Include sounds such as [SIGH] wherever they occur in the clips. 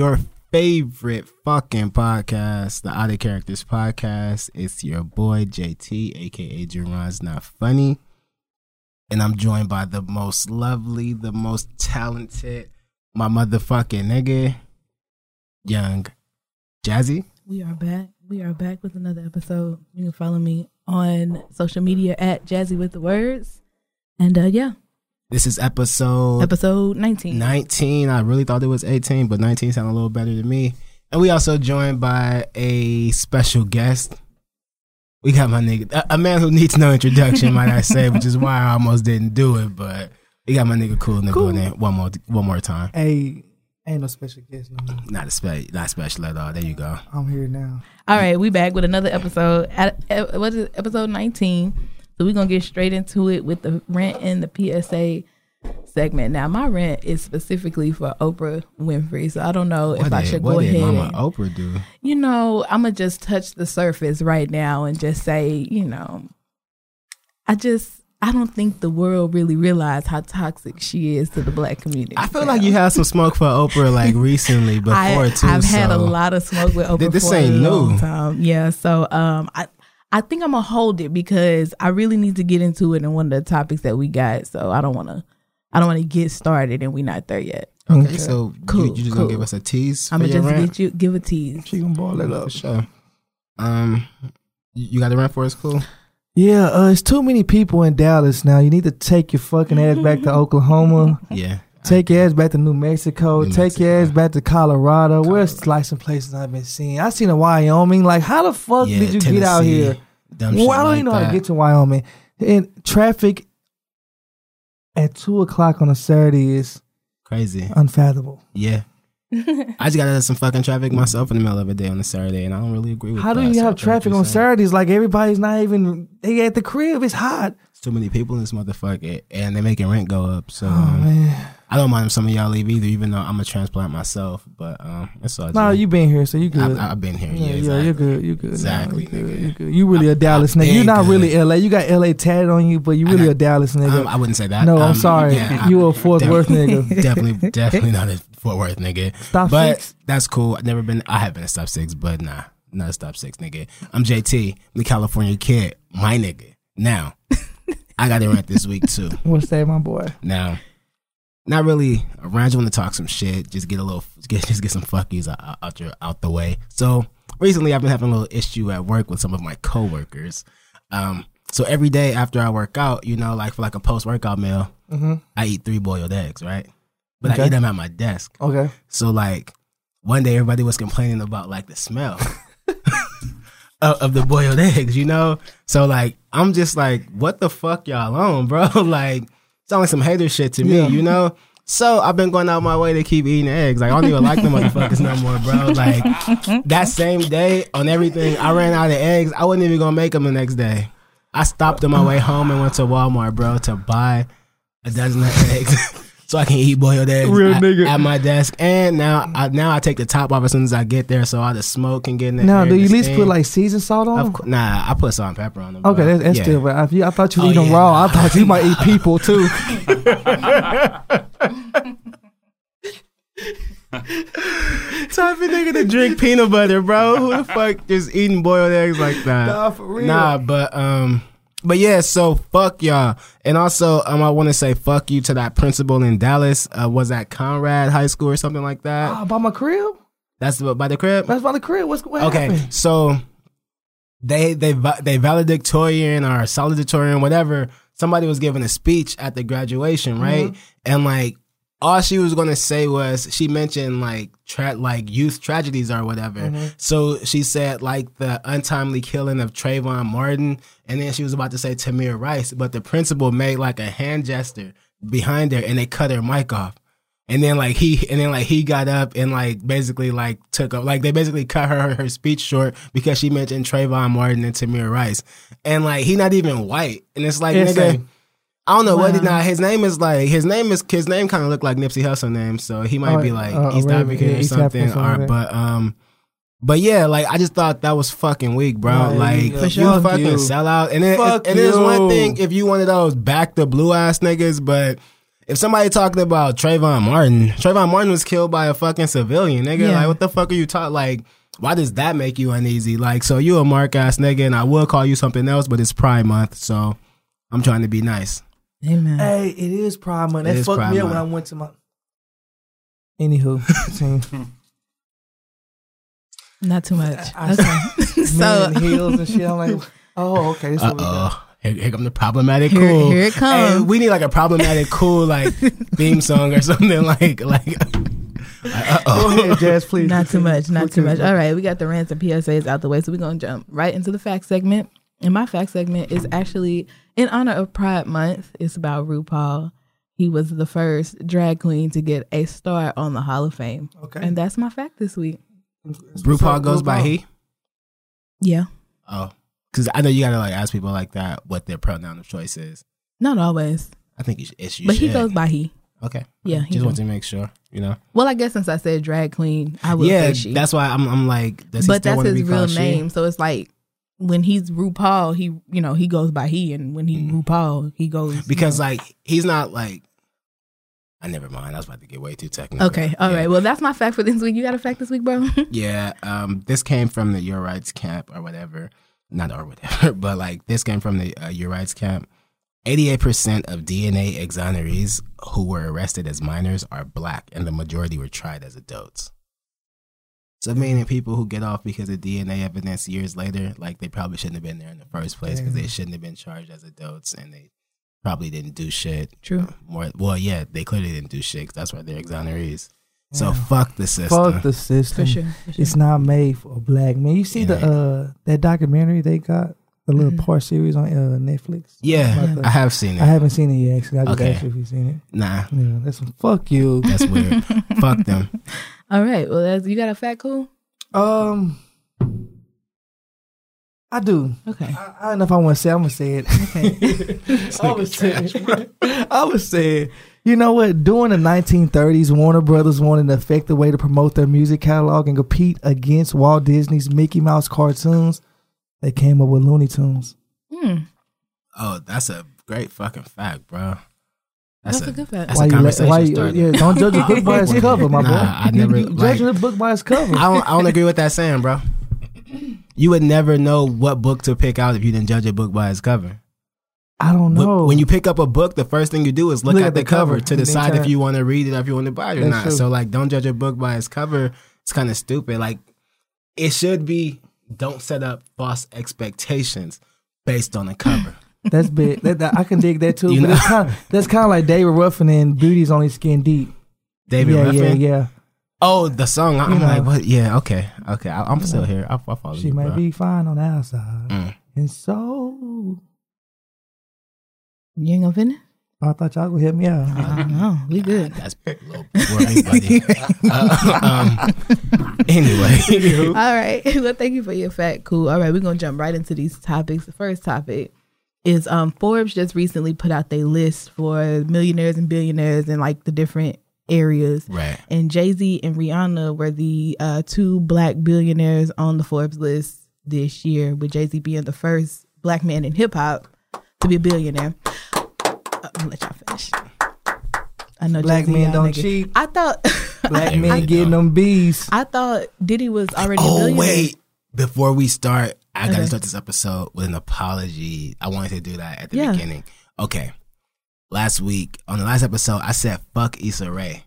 your favorite fucking podcast, the Out of Characters podcast. It's your boy JT, aka Jerron's Not Funny. And I'm joined by the most lovely, the most talented, my motherfucking nigga, Young Jazzy. We are back. We are back with another episode. You can follow me on social media at Jazzy with the Words. And uh yeah, This is episode episode 19. 19. I really thought it was 18, but 19 sounded a little better to me. And we also joined by a special guest. We got my nigga, a, a man who needs no introduction, might I say, which is why I almost didn't do it. But we got my nigga Cool in the Cool. building one more one more time. Hey, ain't no special guest no more. Not a spe- not special at all. There you go. I'm here now. All right, we back with another episode. At, at, what is it? Episode 19. So we're going to get straight into it with the rent and the PSA segment. Now, my rent is specifically for Oprah Winfrey. So I don't know if What I did, should what go did ahead. Mama Oprah do? you know, I'm gonna just touch the surface right now and just say, you know, I just I don't think the world really realized how toxic she is to the black community. I feel like you had some smoke for Oprah like [LAUGHS] recently before I, too. I've had a lot of smoke with Oprah This ain't new. time. Yeah, so um, I I think I'm gonna hold it because I really need to get into it in one of the topics that we got. So I don't want to I don't want to get started and we're not there yet. Okay, so Cool, you, you just cool. gonna give us a tease? I'm gonna just rant? get you give a tease. She gonna ball it up. For sure. Um, you you got a rant for us, cool? Yeah, uh, it's too many people in Dallas now. You need to take your fucking ass back to [LAUGHS] Oklahoma. Yeah. Take your ass back to New Mexico. New take your Mexico. ass back to Colorado. Where's like some places I've been seeing? I seen a Wyoming. Like, how the fuck Yeah, did you get out here? dumb Well, I don't like even know how to get to Wyoming. And traffic at two o'clock on a Saturday is Crazy. unfathomable. Yeah. [LAUGHS] I just got out of some fucking traffic myself in the middle of a day on a Saturday, and I don't really agree with How that. do you so have traffic on. Saturdays? Like everybody's not even they at the crib. It's hot. It's too many people in this motherfucker, and they're making rent go up. So Oh um, man. I don't mind if some of y'all leave either, even though I'm a transplant myself. But um, it's all. No, good. you been here, so you good. I've, I've been here. yeah, Yeah, yeah, you're good. You good. Exactly, Nah, you good. nigga. You good. You really a Dallas I- nigga. You're not been really. LA. You got LA tatted on you, but you I really got- a Dallas nigga. Um, I wouldn't say that. no, I'm Um, sorry. yeah, I- you a Fort Worth nigga. [LAUGHS] definitely, definitely not a Fort Worth nigga. Stop but six. that's cool. I've never been. I have been a stop six, but nah, not a stop six nigga. I'm JT, the California kid, my nigga. Now, [LAUGHS] I got to rant this week too. What's that, my boy? Now, not really around. You want to talk some shit. Just get a little, [LAUGHS] get just get some fuckies out, out your out the way. So recently, I've been having a little issue at work with some of my coworkers. Um, so every day after I work out, you know, like for like a post workout meal, I eat three boiled eggs, right? But I eat them at my desk. Okay. So like one day everybody was complaining about like the smell [LAUGHS] of, of the boiled [LAUGHS] eggs, you know? So like I'm just like, what the fuck y'all on, bro? like sound like some hater shit to Yeah. me, you know? So I've been going out my way to keep eating eggs. Like I don't even like the motherfuckers no more, bro. Like that same day on everything, I ran out of eggs. I wasn't even gonna make them the next day. I stopped on my way home and went to Walmart, bro, to buy a dozen of eggs. [LAUGHS] So I can eat boiled eggs Real at, nigga. at my desk, and now I now I take the top off as soon as I get there, so all the smoke can get in. there. Now, do you at least put like seasoned salt on? Of them? nah, I put salt and pepper on them. Okay, that's, that's Yeah. still. But I, I thought you Oh, eat them yeah, raw. nah. I thought you might eat people too. [LAUGHS] type of nigga to drink peanut butter, bro. Who the fuck just eating boiled eggs like that? Nah, for real. Nah, but um, but yeah. So fuck y'all, and also um, I want to say fuck you to that principal in Dallas. Uh, was that Conrad High School or something like that? Ah, by my crib. That's by the crib. That's by the crib. What's what Okay, happened? so they they they valedictorian or salutatorian, whatever. Somebody was giving a speech at the graduation, right? And like all she was gonna say was she mentioned like tra- like youth tragedies or whatever. Mm-hmm. So she said like the untimely killing of Trayvon Martin, and then she was about to say Tamir Rice, but the principal made like a hand gesture behind her, and they cut her mic off. And then like he and then like he got up and like basically like took up like they basically cut her her speech short because she mentioned Trayvon Martin and Tamir Rice. And like he not even white. And it's like Insane. nigga I don't know what he Wow. now his name is like his name is his name kind of look like Nipsey Hussle name, so he might Oh, be like uh, East Arabian, African yeah, or East something. African, or, something but um but yeah, like I just thought that was fucking weak, bro. Right, like yeah. you sure. fucking Fuck you. sell out. And then Fuck and there's one thing if you one of those back the blue ass niggas, but if somebody talking about Trayvon Martin, Trayvon Martin was killed by a fucking civilian, nigga. Yeah. Like, what the fuck are you talking? Like, why does that make you uneasy? Like, so you a mark ass nigga, and I will call you something else, but it's Pride Month, so I'm trying to be nice. Amen. Hey, it is Pride Month. It That is fucked Pride me up when I went to my. Anywho, team. [LAUGHS] Not too much. I- Okay. [LAUGHS] so heels and shit. I'm like, [LAUGHS] oh, okay. This Uh what we got. oh. Here, here come the problematic Here- cool. here it Hey, come. we need like a problematic cool like theme song or something like like. uh Go oh. ahead, Jazz, please. not too much. Not too much. All right, we got the rants and PSAs out the way, so we're gonna jump right into the fact segment. And my fact segment is actually in honor of Pride Month. It's about RuPaul. He was the first drag queen to get a star on the Hall of Fame, Okay. and that's my fact this week. RuPaul goes by he. Yeah, Oh, because I know you gotta like ask people like that what their pronoun of choice is. not always, I think you should. It's, you but he goes by he. Okay. Yeah, Just want to make sure, you know. Well, I guess since I said drag queen, I would yeah, say she. that's why I'm. I'm like, does he but still that's his be real called she? name. So it's like when he's RuPaul, he you know he goes by he, and when he RuPaul, he goes you Mm. Because know. like he's not like. I never mind. I was about to get way too technical. okay, all right. Yeah. Well, that's my fact for this week. You got a fact this week, bro? [LAUGHS] Yeah, um, this came from the Your Rights camp or whatever. Not or whatever, [LAUGHS] but like this came from the uh, Your Rights camp. 88% of DNA exonerees who were arrested as minors are black, and the majority were tried as adults. So, meaning people who get off because of DNA evidence years later, like they probably shouldn't have been there in the first place because they shouldn't have been charged as adults and they probably didn't do shit. True. More, well, yeah, they clearly didn't do shit 'cause that's why they're exonerees. So, Yeah. fuck the system. Fuck the system. For sure. For sure. It's not made for a black man. You see It the uh that documentary they got the little Mhm. part series on uh, Netflix. Yeah, the- I have seen it. I haven't seen it yet. Actually, I just Okay. asked you if you've seen it. Nah, Yeah, that's some fuck you. [LAUGHS] that's weird. Fuck them. [LAUGHS] All right. Well, that's, you got a fat cool. Um, I do. Okay. I, I don't know if I want to say. I'm gonna say it. Okay. I was saying, I was saying, you know what? During the 1930s, Warner Brothers wanted an effective way to promote their music catalog and compete against Walt Disney's Mickey Mouse cartoons. They came up with Looney Tunes. Hmm. Oh, that's a great fucking fact, bro. That's a good fact. That's why a you? Conversation why you? starter. Yeah, don't judge a book by its [LAUGHS] cover, my boy. Nah, I never, you like- judging a book by its cover. I don't, I don't agree with that saying, bro. You would never know what book to pick out if you didn't judge a book by its cover. I don't know. When you pick up a book, the first thing you do is look, at, the, cover, to decide if you want to read it or if you want to buy it or That's not. true. So, like, don't judge a book by its cover. It's kind of stupid. Like, it should be don't set up false expectations based on the cover. [LAUGHS] That's big. That, that- I can dig that too. You but know- that's kind of that's kind of like David Ruffin and Beauty's Only Skin Deep. David yeah, Ruffin. yeah, yeah. Oh, the song. I'm You know. like, what? Yeah, okay, okay. I, I'm still here. I, I follow She you, might bro. be fine on the outside, Mm. and so You ain't gonna finish? I thought y'all would help me out. I don't. We good. [LAUGHS] That's a little before me, buddy. [LAUGHS] Uh, um, [LAUGHS] anyway, All right. Well, thank you for your fact. Cool. All right, we're gonna jump right into these topics. The first topic is um Forbes just recently put out their list for millionaires and billionaires in like the different areas. Right. And Jay Z and Rihanna were the uh, two black billionaires on the Forbes list this year, with Jay Z being the first black man in hip hop to be a billionaire. Uh, I'm gonna let y'all finish. I know Black Jay-Z, men don't niggas- cheat. I thought [LAUGHS] Black There we men go. getting them bees. I thought Diddy was already. a Oh wait, before we start, I gotta start this episode with an apology. I wanted to do that at the Yeah. beginning. Okay, last week on the last episode, I said fuck Issa Rae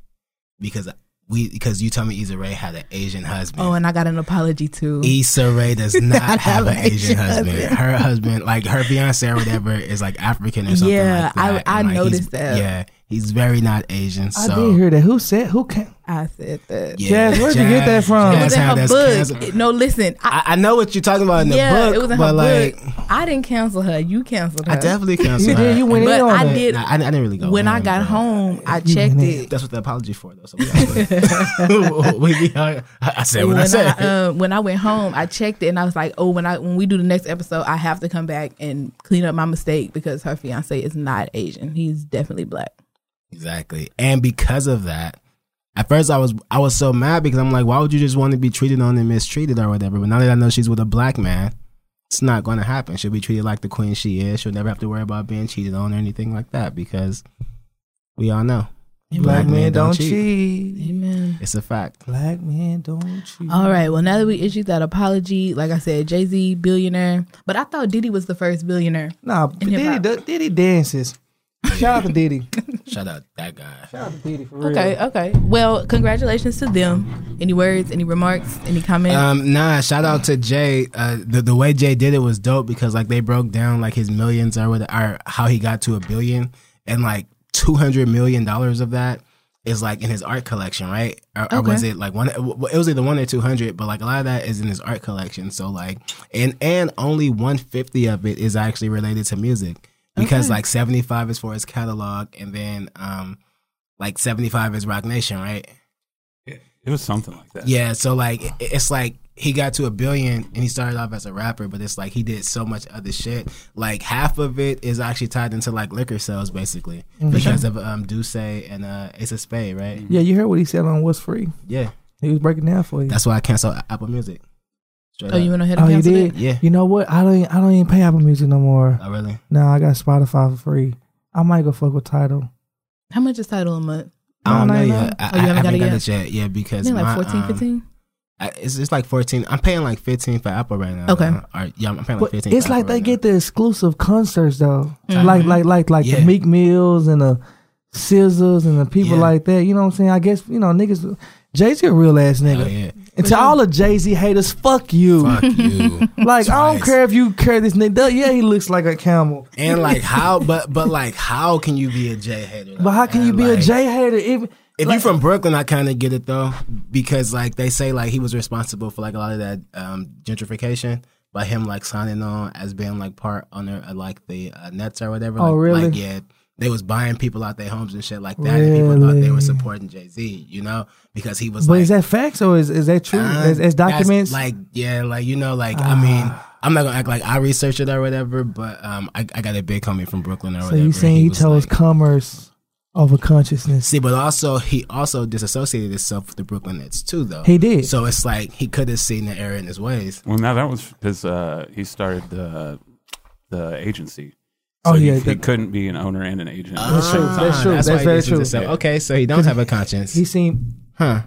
because we because you told me Issa Rae had an Asian husband. Oh, and I got an apology too. Issa Rae does [LAUGHS] not Not have an have an Asian Asian husband. husband. Her husband, like her fiance or whatever, is like African or something Yeah, like that. I- I like, noticed that. Yeah, he's very not Asian. I So did hear that. Who said? Who can? I said that. yeah, Jazz, where'd you get that from? It was in her us book. canceled. No, listen. I, I, I know what you're talking about in the yeah, book, it was in but her like book. I didn't cancel her. You canceled her. I definitely [LAUGHS] canceled You her. did. You went But in on I that. did. Nah, I, I didn't really go. when I got but home, I checked it. that's what the apology for, though. So we [LAUGHS] gotta- [LAUGHS] we, we, I, I said what when I said. I, uh, when I went home, I checked it and I was like, "Oh, when I when we do the next episode, I have to come back and clean up my mistake because her fiance is not Asian. He's definitely black." Exactly. And because of that, at first I was I was so mad because I'm like, why would you just want to be treated on and mistreated or whatever? But now that I know she's with a black man, it's not going to happen. She'll be treated like the queen she is. She'll never have to worry about being cheated on or anything like that because we all know Black men don't cheat. Amen. It's a fact. Black men don't cheat. All right. Well, now that we issued that apology, like I said, Jay Z billionaire, but I thought Diddy was the first billionaire. Nah, In Diddy, Diddy dances. Shout out to Diddy. [LAUGHS] Shout out that guy. Shout out to Diddy for real. Okay. Okay. Well, congratulations to them. Any words? Any remarks? Any comments? Um, nah, shout out to Jay. Uh, the the way Jay did it was dope because like they broke down like his millions or what or how he got to a billion and like two hundred million dollars of that is like in his art collection, right? Or, or was it like one? It was either one or two hundred, but like a lot of that is in his art collection. So like, and and only one fifty of it is actually related to music because Okay. like seventy five is for his catalog, and then um like seventy five is Roc Nation, right? It was something like that. Yeah, so like it- it's like he got to a billion and he started off as a rapper, but it's like he did so much other shit. Like half of it is actually tied into like liquor sales, basically, because of um D'ussé and uh Ace of Spade, right? Yeah, you heard what he said on What's Free. Yeah, He was breaking down for you. that's why I canceled Apple Music. Straight oh, up. you went ahead oh, you did? it? Yeah. You know what? I don't. I don't even pay Apple Music no more. Oh really? No, I got Spotify for free. I might go fuck with Tidal. How much is Tidal a month? I don't know no, yet. I, Oh, you I haven't got haven't it got yet? it yet. Yeah, because think like my, 14, um, 15? I, it's it's like fourteen. I'm paying like fifteen for Apple right now. Okay. Uh, or, yeah, I'm paying like But fifteen. it's like Apple they right get the exclusive concerts though, Mhm. like like like like Yeah. the Meek Mills and the Scissors and the people Yeah. like that. You know what I'm saying? I guess you know niggas. Jay Z a real ass nigga. Oh yeah. And to all the Jay Z haters, fuck you. Fuck [LAUGHS] you. Like I don't care if you care this nigga. Yeah, he looks like a camel. And like [LAUGHS] how, but but like how can you be a Jay hater? But how can you be a Jay hater? If, If like- you're from Brooklyn, I kind of get it though, because like they say like he was responsible for like a lot of that um, gentrification by him like signing on as being like part owner of like the uh, Nets or whatever. Oh, like, really? Like yeah, they was buying people out their homes and shit like that, and people thought they were supporting Jay Z, you know, because he was. but like, is that facts or is, is that true? uh, as, as documents? like yeah, like you know, like I mean. I'm not gonna act like I researched it or whatever, but um, I, I got a big homie from Brooklyn or so whatever. you saying he was chose like- commerce over consciousness? See, but also he also disassociated himself with the Brooklyn Nets too, though. He did. So it's like he could have seen the error in his ways. Well, now that was because uh, he started the the agency. Oh, So he, yeah, he that- couldn't be an owner and an agent. at That's true. That's true. Ah, That's, That's why very he distance true. himself. Okay, so he don't have a conscience, He seemed. huh?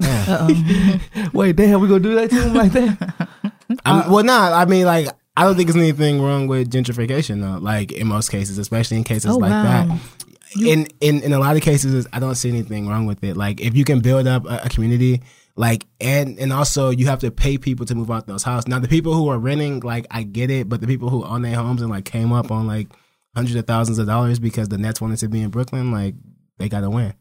Yeah. Uh-oh. [LAUGHS] Wait, damn, we gonna do that to him like that? [LAUGHS] I'm- well, nah. I mean, like, I don't think there's anything wrong with gentrification, though. Like in most cases, especially in cases Oh, like wow. that. in in in a lot of cases, I don't see anything wrong with it. Like if you can build up a, a community, like and and also you have to pay people to move out those houses. Now the people who are renting, like I get it, but the people who own their homes and like came up on like hundreds of thousands of dollars because the Nets wanted to be in Brooklyn, like they got to win.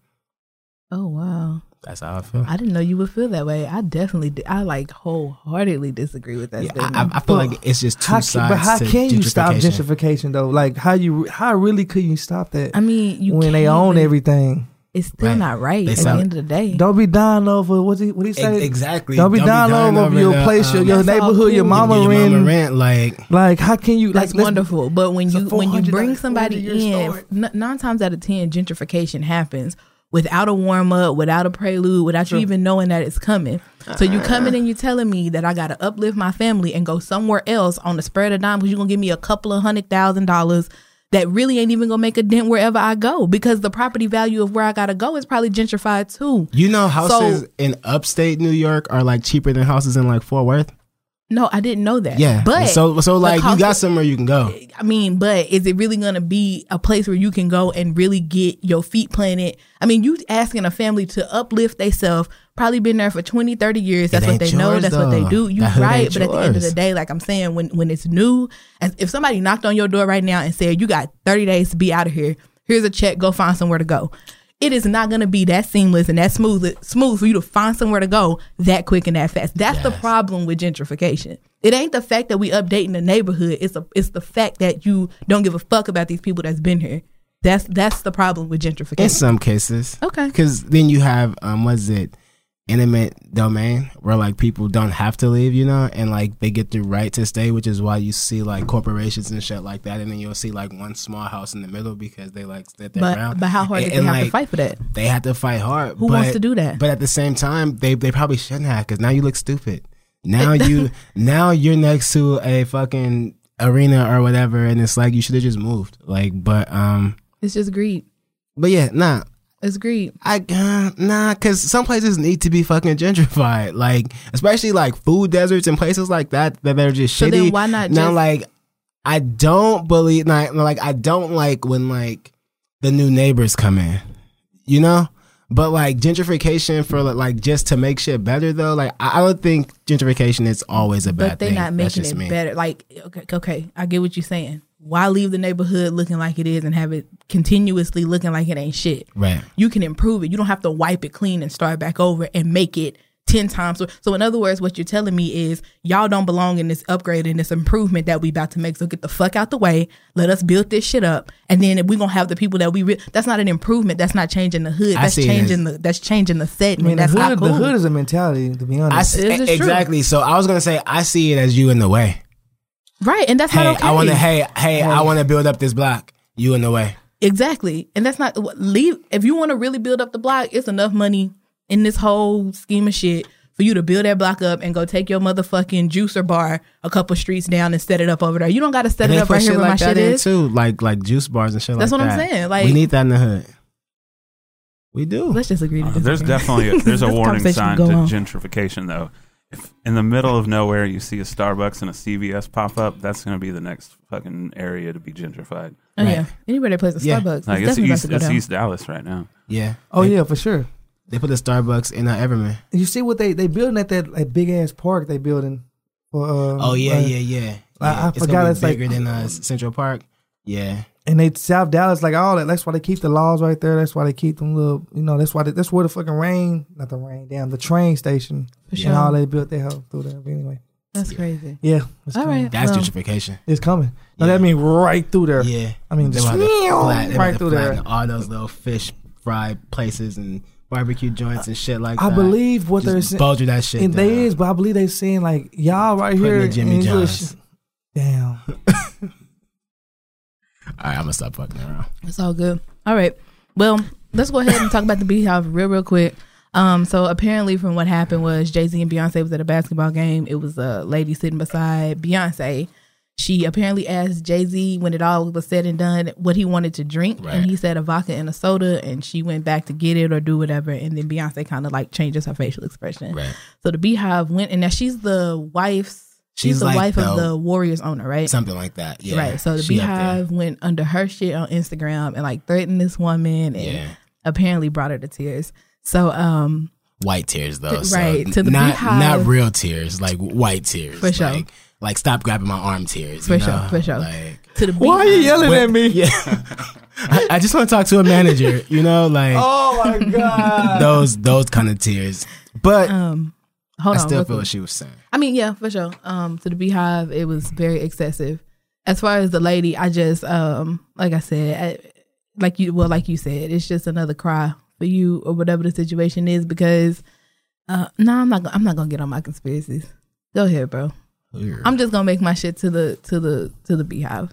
Oh, wow. That's how I feel. I didn't know you would feel that way. I definitely, di- I like wholeheartedly disagree with that Yeah, statement. I, I- I feel like it's just two How, sides. but how to can you stop gentrification. gentrification though? Like how you how really could you stop that I mean, you when they can't own really- everything? It's still Right. not right They at sell the end of the day. Don't be dying over what he what he Ex- say exactly. Don't be dying over your the, place, your, um, your That's all neighborhood, your mama your rent. mama rent. Like Like, how can you? That's like, wonderful. But when you when you bring somebody in, n- nine times out of ten, gentrification happens without a warm up, without a prelude, without you even knowing that it's coming. So you coming and you telling me that I got to uplift my family and go somewhere else on the spread of dime because you're gonna give me a couple of hundred thousand dollars that really ain't even gonna make a dent wherever I go because the property value of where I gotta go is probably gentrified too. you know, houses So- in upstate New York are like cheaper than houses in like Fort Worth. No, I didn't know that. Yeah, but so so like you got somewhere you can go. I mean, but is it really going to be a place where you can go and really get your feet planted? I mean, you asking a family to uplift themselves, probably been there for 20, 30 years. That's what they know. yours, That's what they do. You That right. But at the end of the day, like I'm saying, when, when it's new, as if somebody knocked on your door right now and said, you got 30 days to be out of here, here's a check, go find somewhere to go. It is not going to be that seamless and that smooth smooth for you to find somewhere to go that quick and that fast. That's the problem with gentrification. It ain't the fact that we updating the neighborhood. It's a it's the fact that you don't give a fuck about these people that's been here. That's that's the problem with gentrification. In some cases, Okay. because then you have um, what's it, intimate domain where like people don't have to leave, you know, and like they get the right to stay, which is why you see like corporations and shit like that, and then you'll see like one small house in the middle because they like stood their but ground. but how hard And- did they and, have to fight for that? They had to fight hard. Who but, wants to do that? But at the same time, they they probably shouldn't have because now you look stupid. Now [LAUGHS] you now you're next to a fucking arena or whatever, and it's like you should have just moved. Like, but um, It's just greed. but yeah, nah. It's greed. I uh, nah, cause some places need to be fucking gentrified, like especially like food deserts and places like that that are just So shitty. then why not now? just- Like, I don't believe, like, like I don't like when like the new neighbors come in, you know. But like gentrification for like just to make shit better though, like I don't think gentrification is always a bad But they're thing. not making it me. better. Like okay, okay, I get what you're saying. Why leave the neighborhood looking like it is and have it continuously looking like it ain't shit? Right. you can improve it. You don't have to wipe it clean and start back over and make it 10 times. So, so in other words, what you're telling me is y'all don't belong in this upgrade and this improvement that we about to make. So get the fuck out the way. Let us build this shit up. And then we're going to have the people that we, re- that's not an improvement. That's not changing the hood. That's changing the, that's changing the I setting. mean, the that's not hood, cool. the hood is a mentality. To be I honest, see, This is true. exactly. So I was gonna say I see it as you in the way. Right. And that's Hey, not okay. I want to. Hey, hey, I want to build up this block. You in the way. Exactly. And that's not leave if you want to really build up the block, it's enough money in this whole scheme of shit for you to build that block up and go take your motherfucking juicer bar a couple streets down and set it up over there. You don't got to set And it up put right here shit where my like that shit is. too, like like juice bars and shit That's like what that. I'm saying, like- we need that in the hood. We do. Let's just agree to Uh, there's definitely a, [LAUGHS] there's a warning sign to on. gentrification though. If in the middle of nowhere you see a Starbucks and a CVS pop up, that's going to be the next fucking area to be gentrified. Oh yeah, anybody that plays a Yeah. Starbucks, Like it's it's definitely about East, to go it's down. East Dallas right now. Yeah. oh They- yeah, for sure. They put a Starbucks in uh, Everman. You see what they they building at that like, big ass park they building for. Um, Oh yeah, uh, yeah, yeah. I- yeah. I it's forgot gonna be it's like- bigger than uh, Central Park. Yeah. And they South Dallas like all that. That's why they keep the laws right there. That's why they keep them little. You know. That's why they, that's where the fucking rain, not the rain, damn the train station For and all they built their house through there. But anyway, That's crazy. yeah, it's All coming. right. That's Well, gentrification. It's coming. No, that mean right through there. Yeah. I mean, just want flat, right through there. all those little fish fry places and barbecue joints and shit like I that. I believe what they're Just saying. bulger that shit. And down. they is, but I believe they saying like y'all right Putting here. Jimmy and these little John's. sh- Damn. [LAUGHS] All right, I'm gonna stop fucking around. It's all good. All right. Well, let's go ahead and talk about the Beyhive real, real quick. Um, so apparently, from what happened was Jay Z and Beyonce was at a basketball game. It was a lady sitting beside Beyonce. She apparently asked Jay Z when it all was said and done what he wanted to drink, Right. and he said a vodka and a soda, and she went back to get it or do whatever, and then Beyonce kind of like changes her facial expression. Right. So the Beyhive went, and now she's the wife's. She's, She's the like wife of the- the Warriors owner, right? Something like that. Yeah. Right. So the She. Beyhive went under her shit on Instagram and like threatened this woman and Yeah. apparently brought her to tears. So um White tears though. Th- so right, to the not Beyhive. not real tears, like white tears. For sure. Like, like stop grabbing my arm tears. For you sure, know? for sure. Like to the Why are you Beyhive- yelling at me? [LAUGHS] Yeah. I, I just want to talk to a manager, you know, like [LAUGHS] Oh my god. those those kind of tears. But um hold I on. still feel what she was saying. I mean, yeah, for sure. Um to the Beyhive, it was very excessive. As far as the lady, I just um like I said, I, like you well like you said, it's just another cry for you or whatever the situation is because uh no I'm not gonna- I'm not gonna get on my conspiracies. Go ahead, bro. I'm just gonna make my shit to the to the to the Beyhive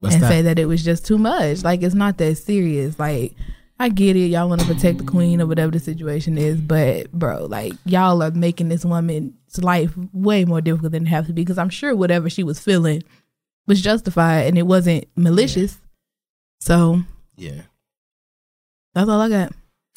What's and that? say that it was just too much. Like it's not that serious. Like I get it, y'all want to protect the queen or whatever the situation is, but bro, like y'all are making this woman's life way more difficult than it has to be because I'm sure whatever she was feeling was justified and it wasn't malicious. So yeah. that's all I got.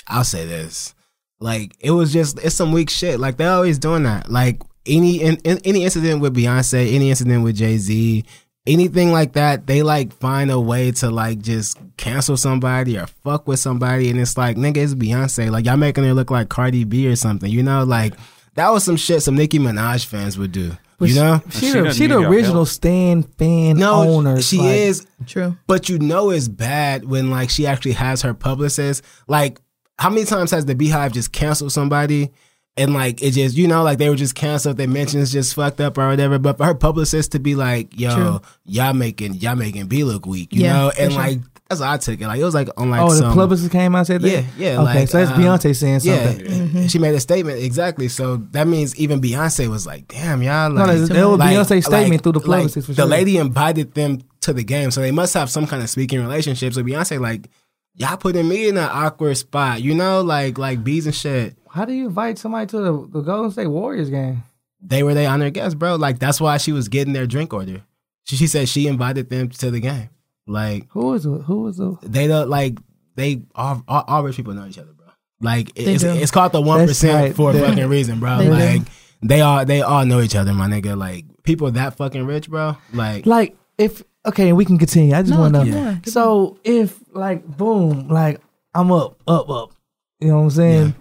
I'll say this. Like it was just it's some weak shit. Like they're always doing that. Like any in, in, any incident with Beyonce, any incident with Jay Z, anything like that, they like find a way to like just cancel somebody or fuck with somebody, and it's like nigga, it's Beyonce. Like y'all making her look like Cardi B or something. You know, like that was some shit some Nicki Minaj fans would do. You know, She, She the, she the original help. Stan fan no, owner. she like, is. True. But you know it's bad when like she actually has her publicist. Like how many times has the Beyhive just canceled somebody and like it just you know like they were just canceled, their mentions just fucked up or whatever. But for her publicist to be like, yo, True. y'all making y'all making B look weak, you Yeah, know, and sure. like that's how I took it. Like it was like on like oh, the some, publicist came out and said that. Yeah, yeah. Okay, like, so that's um, Beyonce saying Yeah, something. she made a statement exactly. So that means even Beyonce was like, "Damn, y'all." No, Like, that, that was like- Beyonce's statement like- through the publicist for The lady invited them to the game, so they must have some kind of speaking relationship. So Beyonce, like, y'all putting me in an awkward spot, you know, like like bees and shit. How do you invite somebody to the, the Golden State Warriors game? They were they honored guests, bro. Like that's why she was getting their drink order. She, she said she invited them to the game. Like Who was the, who was the they don't like they all, all, all rich people know each other, bro. Like They it's it's called the one That's percent for a fucking reason, bro. They do. like they all they all know each other, my nigga. Like people that fucking rich, bro. Like like if okay, we can continue. I just No, want to keep know. going, So if like boom, like I'm up, up, up. You know what I'm saying?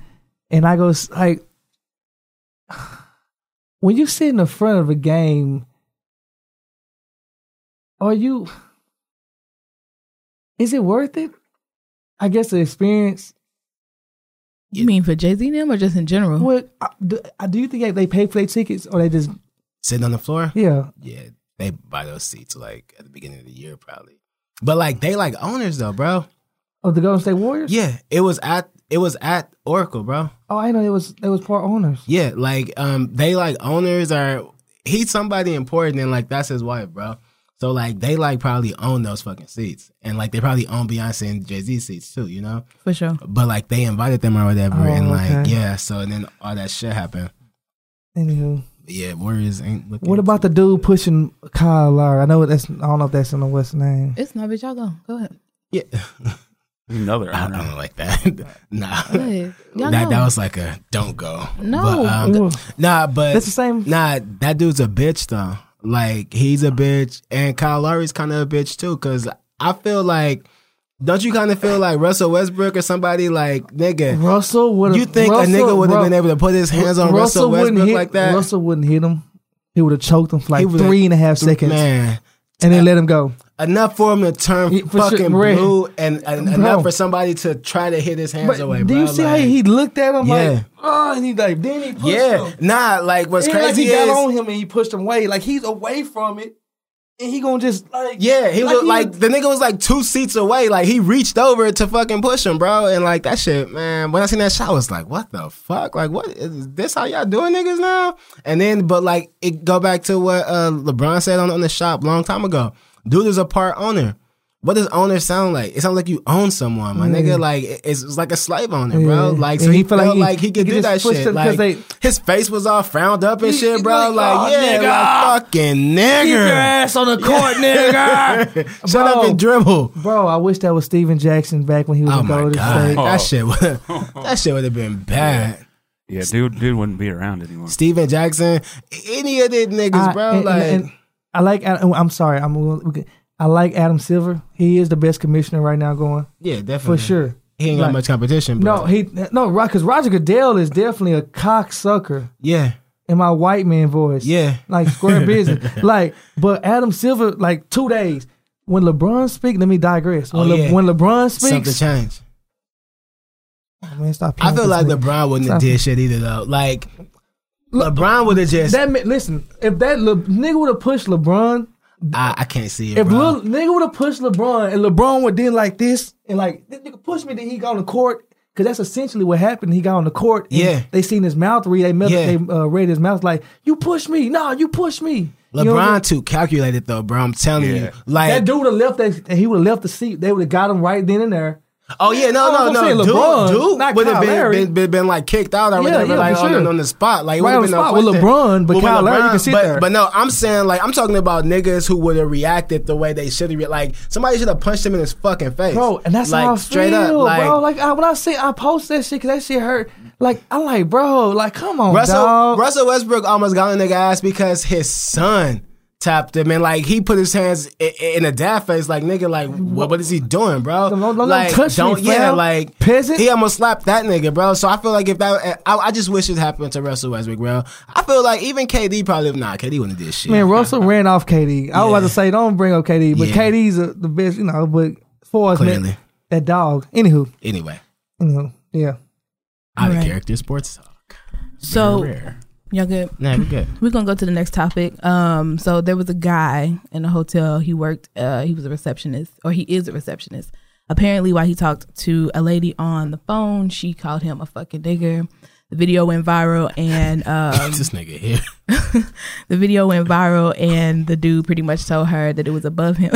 And I go like [SIGHS] when you sit in the front of a game, are you? Is it worth it? I guess the experience. You mean for Jay Z and them or just in general? What uh, do, uh, do you think they pay for their tickets or they just sitting on the floor. yeah? Yeah, they buy those seats like at the beginning of the year, probably. But like they like owners though, bro. Of the Golden State Warriors? Yeah, it was at it was at Oracle, bro. Oh, I know it was it was part owners. Yeah, like um, they like owners are he's somebody important and like that's his wife, bro. So like they like probably own those fucking seats and like they probably own Beyonce and Jay Z seats too, you know. For sure. But like they invited them or whatever, Oh, and like okay. yeah, so and then all that shit happened. Anywho. Yeah, Warriors ain't looking. What about the dude pushing Kyle Lowry? I know that's I don't know if that's in the West name. It's not, bitch. Y'all go. Go ahead. Yeah, [LAUGHS] Another I honor. don't like that. [LAUGHS] nah, Go. Y'all that go. that was like a don't go. No. but, um, nah, but that's the same. Nah, that dude's a bitch though. Like he's a bitch, and Kyle Lowry's kind of a bitch too. Cause I feel like, don't you kind of feel like Russell Westbrook or somebody like nigga? Russell would. You think a nigga would have been able to put his hands on Russell, wouldn't Westbrook hit, like that? Russell wouldn't hit him. He would have choked him for He like would've- three and a half seconds, Man, and then let him go. Enough for him to turn sure, fucking right. blue, and, and enough for somebody to try to hit his hands But away. do bro. you see how he looked at him Yeah. like, oh, and he like, then he pushed Yeah, him. nah. Like what's And like crazy he got on him and he pushed him away. Like he's away from it, and he gonna just like, Yeah, he Like was like the nigga was like two seats away. Like he reached over to fucking push him, bro. And like that shit, man. When I seen that shot, I was like, what the fuck? Like, what is this? How y'all doing, niggas now? And then, but like, it go back to what uh, LeBron said on, on the shop long time ago. Dude is a part owner. What does owner sound like? It sounds like you own someone, my nigga. Mm. Like it's, it's like a slave owner, bro. Like so And he, he felt like like he- he, could he do that shit. him 'cause Like they- his face was all frowned up and He- shit, bro. like, Like, "Oh, yeah, nigga." like fucking nigger. Keep your ass on the [LAUGHS] court, nigga. [LAUGHS] Shut up Bro. and dribble. Bro, I wish that was Stephen Jackson back when he was Oh in my Golden god, State. that shit would [LAUGHS] that shit would have been bad. Yeah, dude, dude wouldn't be around anymore. Stephen Jackson, any of these niggas, I- bro. and- like, and- and I like. Adam- oh, I'm sorry. I'm. I like Adam Silver. He is the best commissioner right now going yeah, definitely for sure. He ain't got Like- much competition. But No, he no because Roger Goodell is definitely a cocksucker yeah, in my white man voice. yeah, like square business. [LAUGHS] Like, but Adam Silver, like two days when LeBron speak. Let me digress. When, Oh, Le- yeah. when LeBron something speaks, changed. oh, man, stop. I feel like nigga. LeBron wouldn't have Stop. did shit either though. Like LeBron would have just. That listen, if that Le- nigga would have pushed LeBron, I, I can't see it, if bro. little nigga would have pushed LeBron and LeBron would then like this and like this nigga pushed me, then he got on the court. Because that's essentially what happened. He got on the court. and Yeah. They seen his mouth read. They, met, Yeah. they uh, read his mouth like, you push me. No, you push me. You know what I'm LeBron too calculated though, bro. I'm telling Yeah. you, like, that dude would have left that, he would have left the seat. They would have got him right then and there. Oh yeah, no, no, no, saying dude, LeBron, dude not would have been, been, been been like kicked out or Yeah, whatever, yeah, like on, sure. on the spot, like it Right on the spot with. LeBron, but with Kyle Lowry, you can sit but, there. But no, I'm saying like I'm talking about niggas who would have reacted the way they should have. Re- like somebody should have punched him in his fucking face, Bro, and that's like how I straight feel, up, like, bro. Like I, when I say I post that shit, cause that shit hurt. Like I'm like, bro, like come on, Russell dog. Russell Westbrook almost got in the nigga ass because his son tapped him and like he put his hands in, in a dad face like nigga like what what is he doing bro Don't- don't like touch don't yeah fam. like Peasant. he almost slapped that nigga bro so I feel like if that I, I just wish it happened to Russell Westbrook bro I feel like even KD probably nah KD wouldn't have did shit Man, Russell ran off KD. I was about to say, don't bring up KD, but Yeah. KD's a, the best, you know. But for us, Clearly. man, that dog. Anywho, anyway you know, yeah. out of Right. character sports talk So Rare. Y'all good? nah we good [LAUGHS] We're gonna go to the next topic. Um, so there was a guy in a hotel. He worked. Uh, he was a receptionist, or he is a receptionist. Apparently, while he talked to a lady on the phone, she called him a fucking nigger. The video went viral, and [LAUGHS] um, this nigga here [LAUGHS] the video went viral, and the dude pretty much told her that it was above him.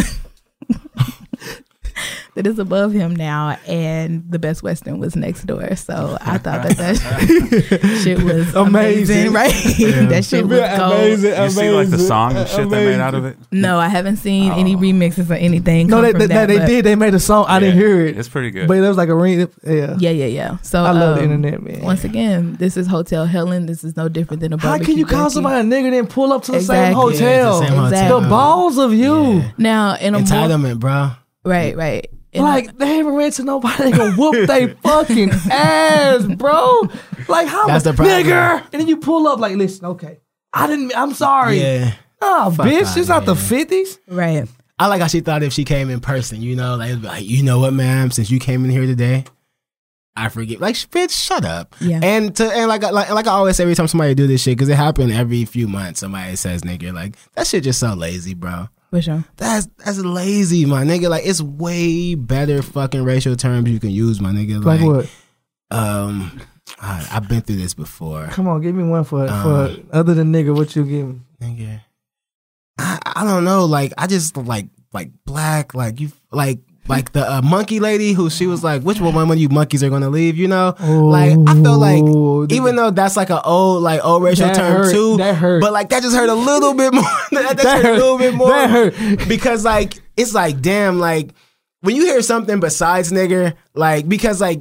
That it's above him now, and the Best Western was next door. So I thought that that [LAUGHS] shit was amazing, Amazing. right? [LAUGHS] that shit was gold. You see like the song and shit they made out of it? No, I haven't seen any remixes or anything. No, they, they, that, they did. They made a song. I didn't hear it, It's pretty good. but it was like a ring. Yeah, Yeah, yeah, yeah. So I love the um, internet, man. Once again, this is Hotel Helen. This is no different than a How barbecue. can you call somebody a nigga then pull up to the same hotel? Yeah, the same Exactly. The balls of you. Yeah. now in a more, entitlement bro right, right. Like they haven't ran to nobody. They gonna whoop they [LAUGHS] fucking ass, bro. Like how That's much the problem. nigger? And then you pull up like, listen, okay, I didn't. I'm sorry. yeah Nah, bitch, outta it's not the fifties. right. I like how she thought if she came in person, you know, like, like, you know what, ma'am, since you came in here today, I forget. Like, bitch, shut up. Yeah. And to and like like like I always say every time somebody do this shit, because it happened every few months. Somebody says nigga, like that shit just so lazy, bro. For sure. That's that's lazy, my nigga. Like it's way better fucking racial terms you can use, my nigga. Like, Like, what? um, I, I've been through this before, Come on, give me one for Um, for other than nigga. What you give me? nigga. I, I don't know. Like I just like like black. Like you like like the uh, monkey lady who she was like, which one of you monkeys are gonna leave? You know, like I feel like even though that's like an old like old racial term hurt. too, That hurt. But like that just hurt a little bit more. [LAUGHS] that, that That hurt a little bit more. That hurt. because like it's like damn like when you hear something besides nigger like because like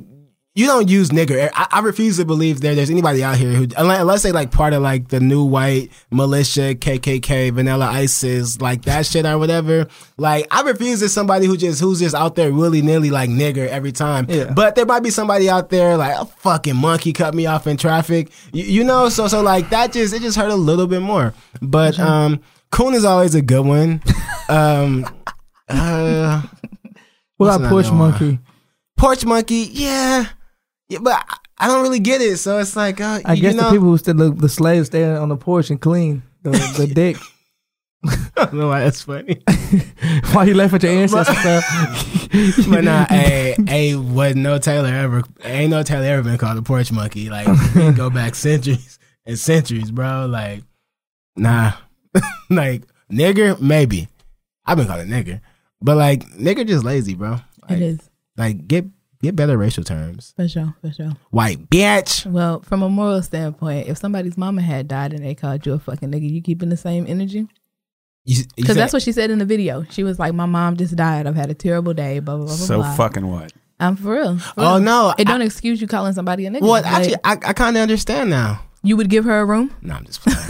you don't use nigger. I, I refuse to believe there there's anybody out here who unless, unless they like part of like the new white militia, KKK, Vanilla ISIS, like that shit or whatever. Like I refuse to somebody who just who's just out there willy nilly like nigger every time. Yeah. But there might be somebody out there like a fucking monkey cut me off in traffic. You, you know, so so like that just it just hurt a little bit more. But um, Coon is always a good one. Um, [LAUGHS] uh, What about push monkey? porch monkey, yeah, yeah, but I, I don't really get it. So it's like, uh, I you guess know, the people who still the, the slaves stay on the porch and clean the, the [LAUGHS] deck. I don't know why that's funny. [LAUGHS] Why you laugh at your [LAUGHS] ancestors? fam? but nah, hey, hey, was no Taylor ever? Ain't no Taylor ever been called a porch monkey? Like go back centuries and centuries, bro. Like, nah, like nigger, maybe. I've been called a nigger, but like nigger just lazy, bro. Like, it is. Like get get better racial terms. For sure. For sure. White bitch. Well, from a moral standpoint, if somebody's mama had died and they called you a fucking nigga, you keeping the same energy? You, you Because that's what she said in the video. She was like, "My mom just died. I've had a terrible day." Blah blah blah blah. So blah. fucking what? I'm for real. for Oh real. no! It I- don't excuse you calling somebody a nigga. Well, but actually, I, I kind of understand now. You would give her a room. No, I'm just playing. I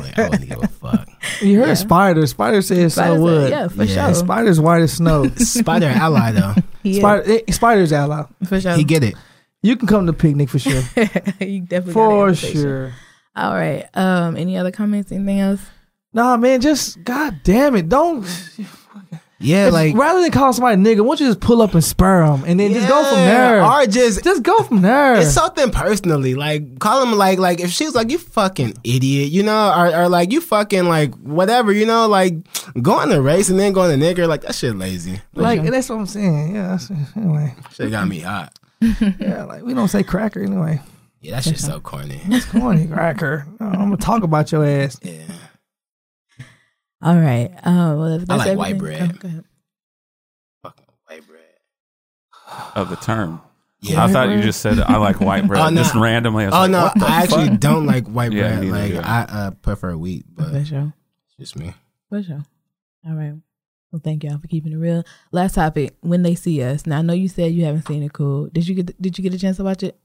wouldn't, I wouldn't give a [LAUGHS] fuck. you heard Yeah. Spider. Spider says Spider so said- what? Yeah, for Yeah, sure. Spider's white as snow. [LAUGHS] Spider ally though, [LAUGHS] He, Spider, eh, Spider's ally. for sure. he get it. You can come to picnic for sure. you definitely got for invitation. sure. All right. Um. Any other comments? Anything else? Nah, man, just god damn it, don't. Yeah, like rather than call somebody nigga, why don't you just pull up and spur them and then just go from there? Or just just go from there. it's something personally. Like call him like like if she was like you fucking idiot, you know, or, or like you fucking like whatever, you know, like going to race and then going to nigger, like that shit lazy. like that's what I'm saying. Yeah, that's, anyway. Shit got me hot. [LAUGHS] yeah, like we don't say cracker anyway. Yeah, that shit's so corny. It's corny, cracker. [LAUGHS] I'm gonna talk about your ass. Yeah. All right. Um, well, if that's like white everything- bread. oh. Fucking white bread. Of the term. Yeah. I thought you just said I like white bread. Oh, no. Just randomly. I was Oh like, no, what the I actually fuck? don't like white bread. neither like I. I uh, prefer wheat, but For sure. it's just me. For sure. All right. Well, thank y'all for keeping it real. Last topic: when they see us. Now, I know you said you haven't seen it. Cool. Did you get? Did you get a chance to watch it?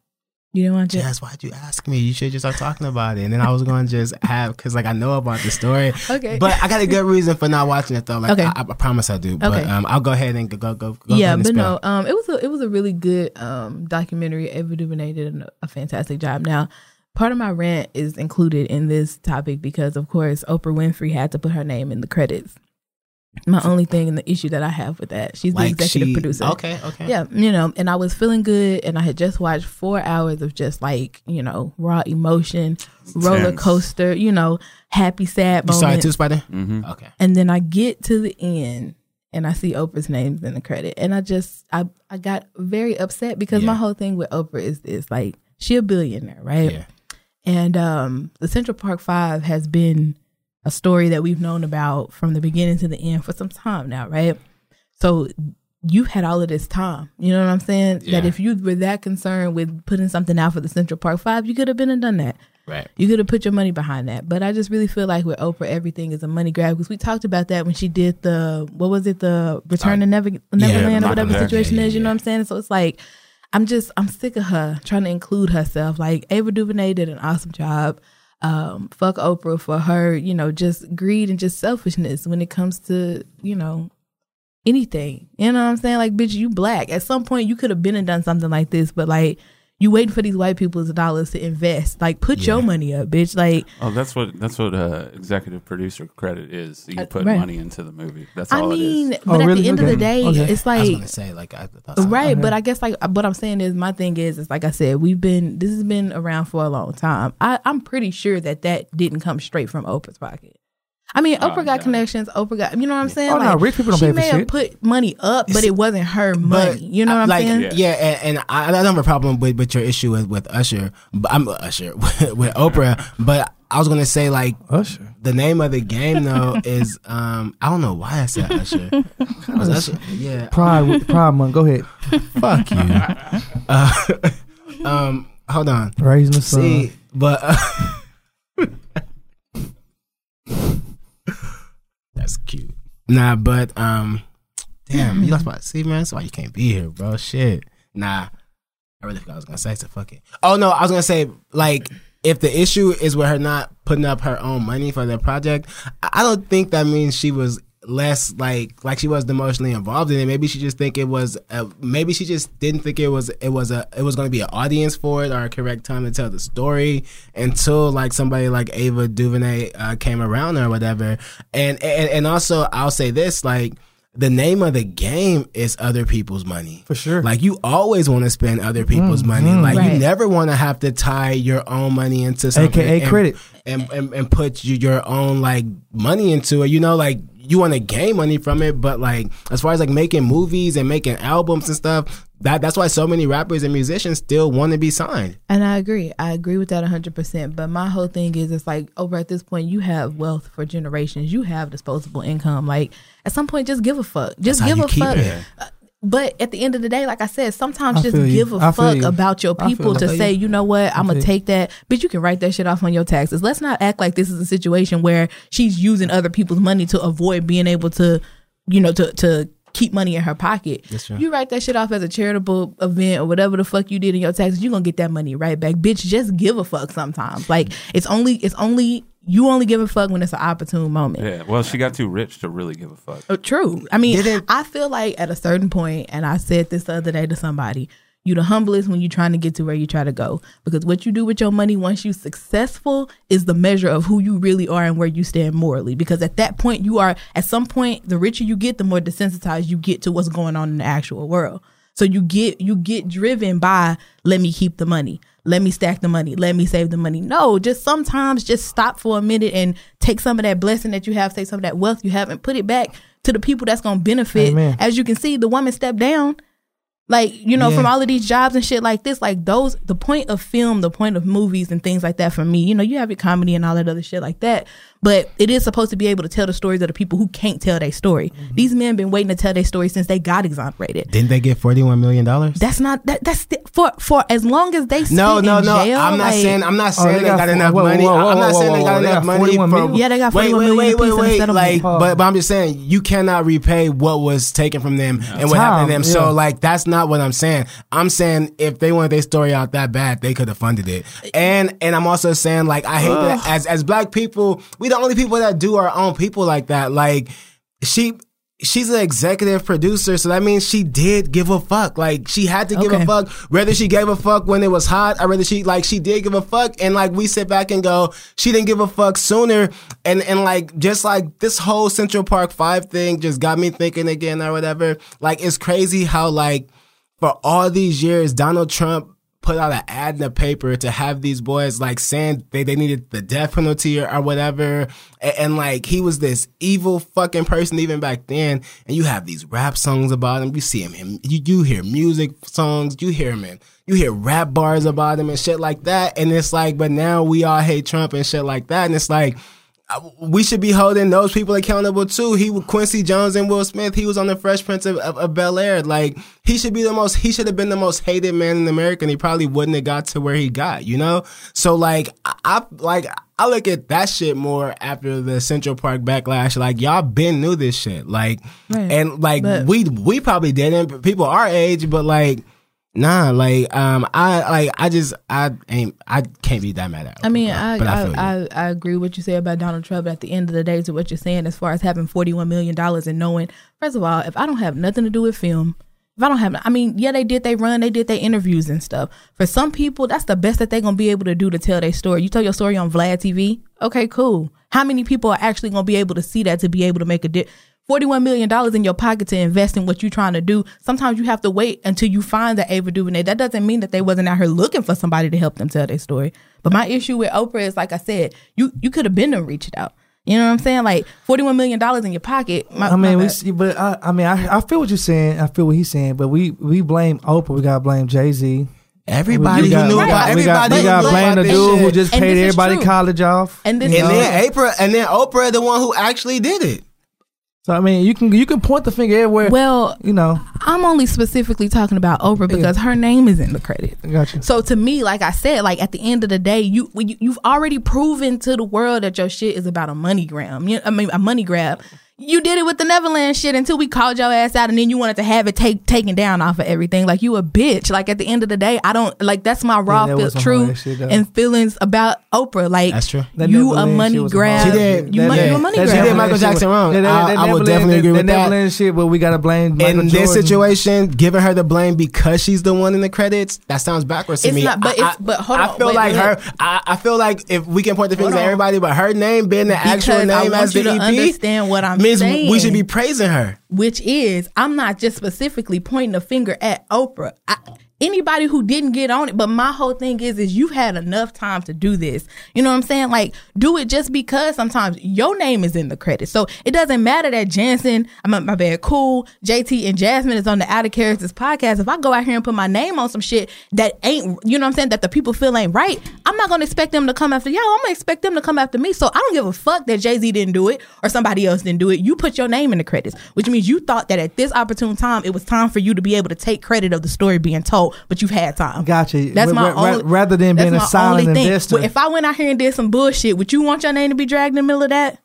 You didn't watch it. Jazz, why'd you ask me? You should just start talking about it, and then I was going to just have because like I know about the story. Okay. But I got a good reason for not watching it though. Like Okay. I, I promise I do. But Okay. um, I'll go ahead and go go go. go yeah, but no, um, it was a it was a really good um documentary. Ava DuVernay did a, a fantastic job. Now, part of my rant is included in this topic because, of course, Oprah Winfrey had to put her name in the credits. My only thing and the issue that I have with that, she's the executive she, producer. Okay, okay. Yeah, you know, and I was feeling good, and I had just watched four hours of just like you know raw emotion, roller coaster, you know, happy sad You saw it too, Spider? Mhm. Okay. And then I get to the end and I see Oprah's names in the credit. And I just I I got very upset because my whole thing with Oprah is this like she a billionaire, right? Yeah. And um the Central Park Five has been a story that we've known about from the beginning to the end for some time now, right? So you've had all of this time. You know what I'm saying? That if you were that concerned with putting something out for the Central Park Five, you could have been and done that. Right. You could have put your money behind that. But I just really feel like with Oprah, everything is a money grab because we talked about that when she did the what was it, the Return to Never Neverland or whatever the situation Yeah, is. You yeah, know what I'm saying? So it's like I'm just I'm sick of her trying to include herself. Like Ava DuVernay did an awesome job. Um, fuck Oprah for her, you know, just greed and just selfishness when it comes to you know anything. You know what I'm saying? Like, bitch, you black. At some point, you could have been and done something like this, but like, you waiting for these white people's dollars to invest. Like, put your money up, bitch. Like, Oh, that's what that's what uh, executive producer credit is. You Uh, put right. money into the movie. That's I all mean, it is. but Oh, at really? the end of the day, Okay. it's I was like gonna say like I thought. Right, Okay. but I guess like what I'm saying is my thing is is like I said we've been this has been around for a long time. I I'm pretty sure that that didn't come straight from Oprah's pocket. I mean, Oh, Oprah got yeah. connections. Oprah got you know what I'm saying. Oh, no, rich people don't she pay for may have shit. put money up, but it wasn't her But, money. You know what I'm like, saying? Yeah. Yeah, and, and I, I don't have a problem with, with your issue with, with Usher. But I'm Usher [LAUGHS] with, with Oprah. But I was gonna say like Usher. the name of the game though [LAUGHS] is um I don't know why I said Usher. [LAUGHS] Was Usher? Yeah. Pride, Pride Month. Go ahead. Fuck you. Uh, um, hold on. Raising the sun. See, but uh, that's cute. Nah, but um, damn, you lost my see, man. That's why you can't be here, bro. Shit. Nah, I really forgot I was gonna say. So fuck it. Oh no, I was gonna say like if the issue is with her not putting up her own money for the project, I I don't think that means she was less like like she wasn't emotionally involved in it. Maybe she just think it was uh maybe she just didn't think it was it was a it was going to be an audience for it or a correct time to tell the story until like somebody like Ava DuVernay uh, came around or whatever. And and and also I'll say this like the name of the game is other people's money. For sure. Like you always want to spend other people's money. Like you never want to have to tie your own money into something. AKA and- credit. And, and and put your own like money into it. You know, like you want to gain money from it, but like as far as like making movies and making albums and stuff, that that's why so many rappers and musicians still want to be signed. And I agree. I agree with that 100%. But my whole thing is it's like over at this point, you have wealth for generations. You have disposable income. Like at some point, just give a fuck. Just That's give a fuck. Uh, But at the end of the day, like I said, sometimes I just you. give a I fuck you. about your people to feel say, you. you know what, I'm gonna take that. But you can write that shit off on your taxes. Let's not act like this is a situation where she's using other people's money to avoid being able to, you know, to to keep money in her pocket. That's true. You write that shit off as a charitable event or whatever the fuck you did in your taxes, you're gonna get that money right back. Bitch, just give a fuck sometimes. Like it's only it's only you only give a fuck when it's an opportune moment. Yeah. Well, she got too rich to really give a fuck. Uh, True. I mean, I feel like at a certain point, and I said this the other day to somebody, you the humblest when you're trying to get to where you try to go. Because what you do with your money once you're successful is the measure of who you really are and where you stand morally. Because at that point, you are at some point, the richer you get, the more desensitized you get to what's going on in the actual world. So you get you get driven by let me keep the money. Let me stack the money. Let me save the money. No, just sometimes just stop for a minute and take some of that blessing that you have, take some of that wealth you have and put it back to the people that's going to benefit. Amen. As you can see, the woman stepped down. Like, you know, Yeah. from all of these jobs and shit like this, like those, the point of film, the point of movies and things like that for me, you know, you have your comedy and all that other shit like that. But it is supposed to be able to tell the stories of the people who can't tell their story. Mm-hmm. These men been waiting to tell their story since they got exonerated. Didn't they get forty one million dollars? That's not that. That's the, for for as long as they No, no, in no. jail, I'm not like- saying. I'm not Oh, saying they they got got enough whoa, money. whoa, whoa, I'm not whoa, saying they whoa, got they enough got money for. Yeah, they got Wait, 41 wait, wait, wait, wait. settlement. Like, but, but I'm just saying you cannot repay what was taken from them and what happened to them. Time, So like, that's not what I'm saying. I'm saying if they wanted their story out that bad, they could have funded it. And and I'm also saying like, I hate that as as black people, we the only people that do our own people like that. Like, she. She's an executive producer, so that means she did give a fuck. Like she had to give Okay. a fuck, whether she gave a fuck when it was hot, or whether she like she did give a fuck. And like we sit back and go, she didn't give a fuck sooner. And and like just like this whole Central Park Five thing just got me thinking again or whatever. Like it's crazy how like for all these years Donald Trump put out an ad in the paper to have these boys like saying they, they needed the death penalty or, or whatever. And, and like he was this evil fucking person even back then. And you have these rap songs about him. You see him, him you, you hear music songs, you hear him in, you hear rap bars about him and shit like that. And it's like, but now we all hate Trump and shit like that. And it's like, we should be holding those people accountable too. He Quincy Jones and Will Smith. He was on the Fresh Prince of, of, of Bel Air. Like he should be the most. He should have been the most hated man in America. And he probably wouldn't have got to where he got. You know. So like I, I like I look at that shit more after the Central Park backlash. Like y'all been knew this shit. Like Right. and like But- we we probably didn't. but People our age, but like. Nah, like um, I like I just I ain't I can't be that mad at. I mean, Oprah, I I. I, I agree with what you say about Donald Trump. At the end of the day, to what you're saying, as far as having 41 million dollars and knowing, first of all, if I don't have nothing to do with film, if I don't have, I mean, yeah, they did they run, they did their interviews and stuff. For some people, that's the best that they're gonna be able to do to tell their story. You tell your story on Vlad TV, okay, cool. How many people are actually gonna be able to see that to be able to make a di- $41 million in your pocket to invest in what you're trying to do. Sometimes you have to wait until you find the Ava DuVernay. That doesn't mean that they wasn't out here looking for somebody to help them tell their story. But my issue with Oprah is, like I said, you you could have been to reach it out. You know what I'm saying? Like $41 million in your pocket. My, I mean, we see, but I, I mean, I, I feel what you're saying. I feel what he's saying, but we we blame Oprah. We gotta blame Jay Z. Everybody we who got, knew we about got, we got, we got blame the this dude who just And paid everybody true. college off. And this And then Oprah, and then Oprah, the one who actually did it. So I mean, you can you can point the finger everywhere. well, you know, I'm only specifically talking about Oprah because her name is in the credits. I got you. So to me, like I said, like at the end of the day, you you you've already proven to the world that your shit is about a money grab. You, I mean, a money grab. You did it with the Neverland shit until we called your ass out, and then you wanted to have it take taken down off of everything. Like you a bitch. Like at the end of the day, I don't like that's my raw that feel, true shit, and feelings about Oprah. Like That's true. That you a money grab. She did. You, That- mon- yeah. you a money that She did Michael Jackson shit- wrong. that- that- I- that I will Neverland- definitely agree that- with that that. Neverland shit, but we gotta blame Michael In this situation, giving her the blame because she's the one in the credits, that sounds backwards to It's me. not- but I, it's- but hold I on, feel wait, like wait. her. I, I feel like if we can point the fingers at everybody, but her name being the actual Because I name want as you the to EP understand what I'm saying. we should be praising her. which is I'm not just specifically pointing a finger at Oprah. I, anybody who didn't get on it, but my whole thing is is you've had enough time to do this. You know what I'm saying? Like do it just because sometimes your name is in the credits. So it doesn't matter that Jansen, I'm my bad, cool, JT and Jasmine is on the Out of Characters podcast. If I go out here and put my name on some shit that ain't, you know what I'm saying, that the people feel ain't right, I'm not gonna expect them to come after y'all. I'm gonna expect them to come after me. So I don't give a fuck that Jay Z didn't do it or somebody else didn't do it. You put your name in the credits, which means you thought that at this opportune time it was time for you to be able to take credit of the story being told, but you've had time. Gotcha. That's my Ra- ra- only. rather than being a my silent thing. investor. Well, if I went out here and did some bullshit, would you want your name to be dragged in the middle of that?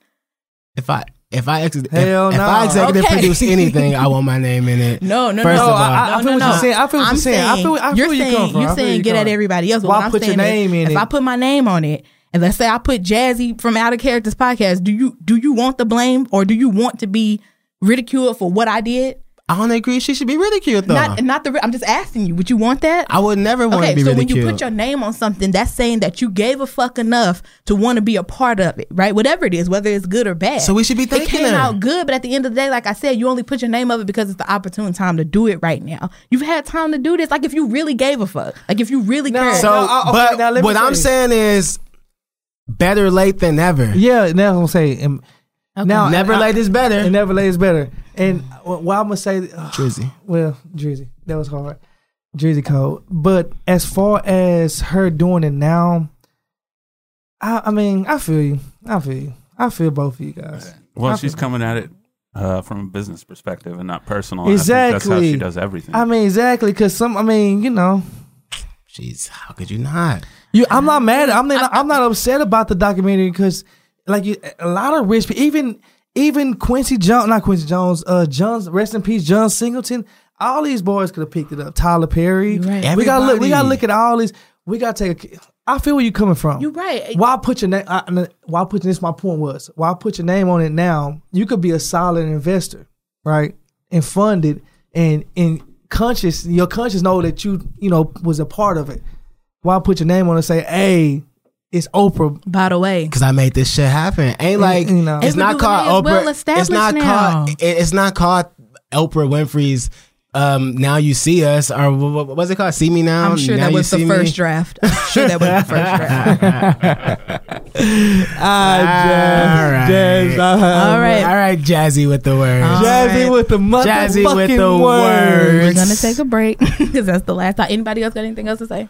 If I if I ex- if, Hell if no. I executive Okay. produce anything, I want my name in it. [LAUGHS] No, no, First no. of all, I- I feel what you're saying. I feel what I'm you're saying. I feel- I feel you're where you saying, come. You're I saying get at everybody else. Why what put your name in if it? I put my name on it, and let's say I put Jazzy from Out of Characters podcast, do you do you want the blame or do you want to be ridiculed for what I did? I don't agree. She should be ridiculed though. Not not the. I'm just asking you. Would you want that? I would never want to be ridiculed. Okay, so when you put your name on something, that's saying that you gave a fuck enough to want to be a part of it, right? Whatever it is, whether it's good or bad. So we should be thinking It thanking came out good, but at the end of the day, like I said, you only put your name of it because it's the opportune time to do it right now. You've had time to do this. Like if you really gave a fuck, like if you really cared. so, No, I- okay, but now let me what I'm saying is, better late than never. yeah, now I'm gonna say, um, and now Never I- late is better. And never late is better. And uh, well, I'm gonna say, uh, Drizzy. well, Drizzy, that was hard. Drizzy Code. But as far as her doing it now, I, I mean, I feel you. I feel you. I feel both of you guys. Well, I she's feel- coming at it uh, from a business perspective and not personal. Exactly. I think that's how Exactly. she does everything. I mean, exactly, because some. I mean, you know, Jeez, how could you not? You, I'm not mad. I'm not. I'm not upset about the documentary because, like, you, a lot of rich people, even even Quincy Jones, not Quincy Jones, uh, John's rest in peace, John Singleton. All these boys could have picked it up. Tyler Perry. Right. We got to look. We got to look at all these. We got to take. A, I feel where you coming from. You're right. Why put your name? Why put this? My point was why put your name on it now? You could be a solid investor, right, and fund it, and and conscious. Your conscious know that you you know was a part of it. Why put your name on it? and Say, hey, it's Oprah. By the way, Because I made this shit happen. Ain't like You know. it's not called Oprah. well it's not now. called. it- It's not called Oprah Winfrey's. Um, now you see us, or what, was it called? See me now. I'm sure Now that was the first me? draft. I'm sure that was the first draft. [LAUGHS] Ah, All right. Jazz, uh, All right. all right, Jazzy with the words. All Jazzy right. with the motherfucking Jazzy with the words. We're gonna take a break [LAUGHS] because that's the last time. Anybody else got anything else to say?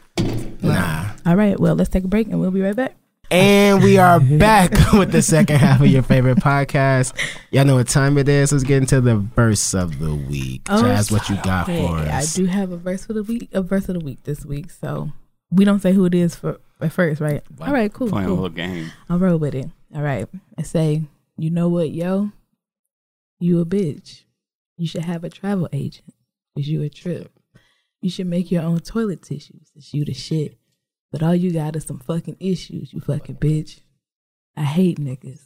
Nah. All right. Well, let's take a break and we'll be right back. And we are [LAUGHS] back [LAUGHS] with the second half of your favorite podcast. Y'all know what time it is. Let's get into the verse of the week. Oh, Jazz, what you got Okay, for us? I do have a verse for the week. A verse of the week this week. So we don't say who it is for at first, right? All right. Cool. Playing a little game. I'll roll with it. All right. I say, you know what, yo? You a bitch. You should have a travel agent. Is you a trip. You should make your own toilet tissues. Cause you the shit. But all you got is some fucking issues, you fucking bitch. I hate niggas.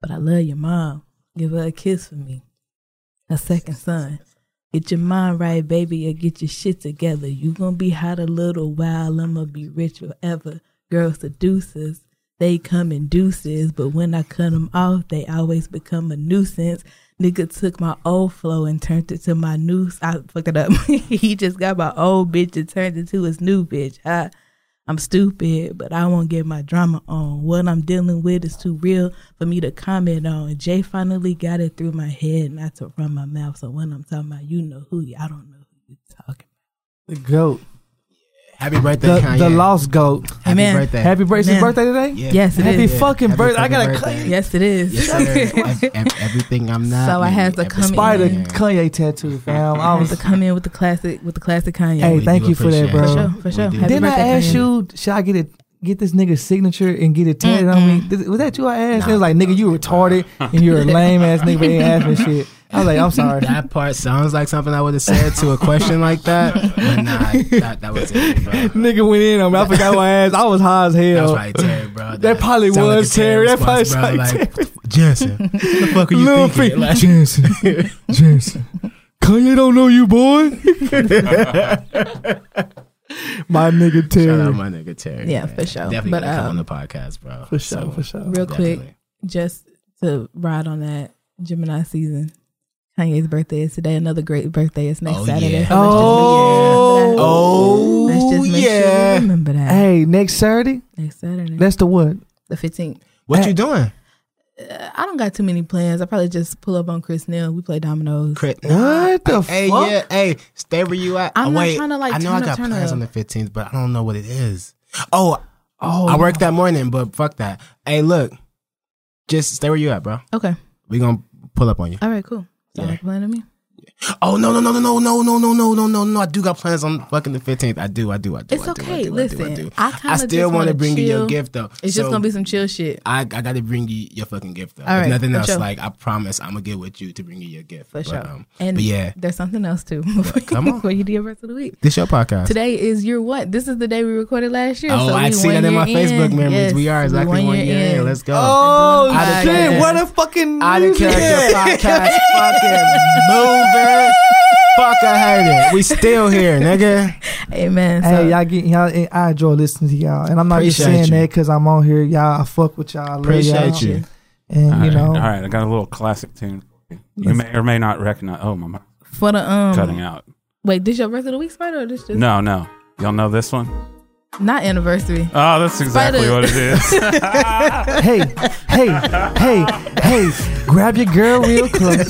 But I love your mom. Give her a kiss for me. A second son. Get your mind right, baby, or get your shit together. You gonna be hot a little while, I'ma be rich forever. Girls seducers, they come in deuces, but when I cut them off, they always become a nuisance. Nigga took my old flow and turned it to my new. I fucked it up. [LAUGHS] he just got my old bitch and turned it to his new bitch. I, I'm stupid, but I won't get my drama on. What I'm dealing with is too real for me to comment on. Jay finally got it through my head, not to run my mouth. So when I'm talking about, you know who I don't know who you're talking. About. The goat. Happy birthday, The, Kanye. the lost goat. Happy Amen. birthday. Happy birthday. It's birthday today? Yeah. Yes, it Happy is. fucking Happy birthday. I got a birthday. Kanye, Yes, it is. Yes, sir. Ev- [LAUGHS] ev- everything I'm not. So I maybe had to everything come spider in. Kanye tattoo, fam. I I was was. to come in with the classic, with the classic Kanye. Hey, We thank you for that, bro. for sure, for sure. do. Didn't I birthday, ask Kanye. you? Should I get it? Get this nigga's signature and get it tatted on me. Was that you? I asked. It was like, nigga, you retarded and you're a lame ass nigga. But ain't ask me shit. I was like, I'm sorry. [LAUGHS] That part sounds like something I would have said to a question like that. But nah, [LAUGHS] that, that was it, bro. nigga went in on me. I forgot my ass. I was high as hell. That was probably Terry, bro. That probably sound like a was Terry. That probably response, bro. sound like, like Jensen. What the fuck are you Lil thinking? Feet. Like, Jensen. [LAUGHS] Jensen. Kanye don't know you, boy. my nigga Shout out Terry. my nigga Terry. Yeah, man. for sure. Definitely But, gotta come on um, the podcast, bro. For sure, So, for sure. Real quick, just to ride on that Gemini season. Kanye's birthday is today. Another great birthday is next Oh, Saturday. yeah. So let's just make Oh, sure you remember that. Let's just make sure yeah. you remember that. Hey, next Saturday. Next Saturday, That's the what? the fifteenth. What you doing? Uh, I don't got too many plans. I probably just pull up on Chris Neal. We play dominoes. Crit. What the Hey, fuck? yeah. Hey, stay where you at. I'm oh, not wait. trying to, like, I know turn I up, got turn plans up. on the 15th, but I don't know what it is. Oh, Oh, I work that morning, but fuck that. Hey, look. Just stay where you at, bro. Okay. We gonna pull up on you. All right. Cool yeah. like that to me? Oh no no no no no no no no no no no no! I do got plans on fucking the fifteenth. I do I do I do. It's I do, okay. I do, I do, Listen, I, do. I I still want to bring you your gift though. It's So, just gonna be some chill shit. I, I got to bring you your fucking gift though. All if nothing else, sure. like I promise, I'm gonna get with you to bring you your gift. For But, sure. um, and but yeah, there's something else too. Come on. before you do rest of the week. this your podcast. Today is your what? This is the day we recorded last year. oh, so I see that in my year Facebook memories. Yes, we are exactly one year in. Let's go. Oh shit! What a fucking Out of character podcast, fucking mover. Fuck, I heard it. We still here, nigga. Amen. So, Hey, y'all get y'all. I enjoy listening to y'all, and I'm not just saying you. that because I'm on here. Y'all, I fuck with y'all. I Appreciate y'all. you. And All you right, know, all right. I got a little classic tune. You may or may not recognize. Oh, my mouth for the um cutting out. wait, this your rest of the week spider or this just No, no. Y'all know this one? Not anniversary. Oh, that's exactly Spider- what it is. [LAUGHS] hey, hey, hey, hey, grab your girl real close.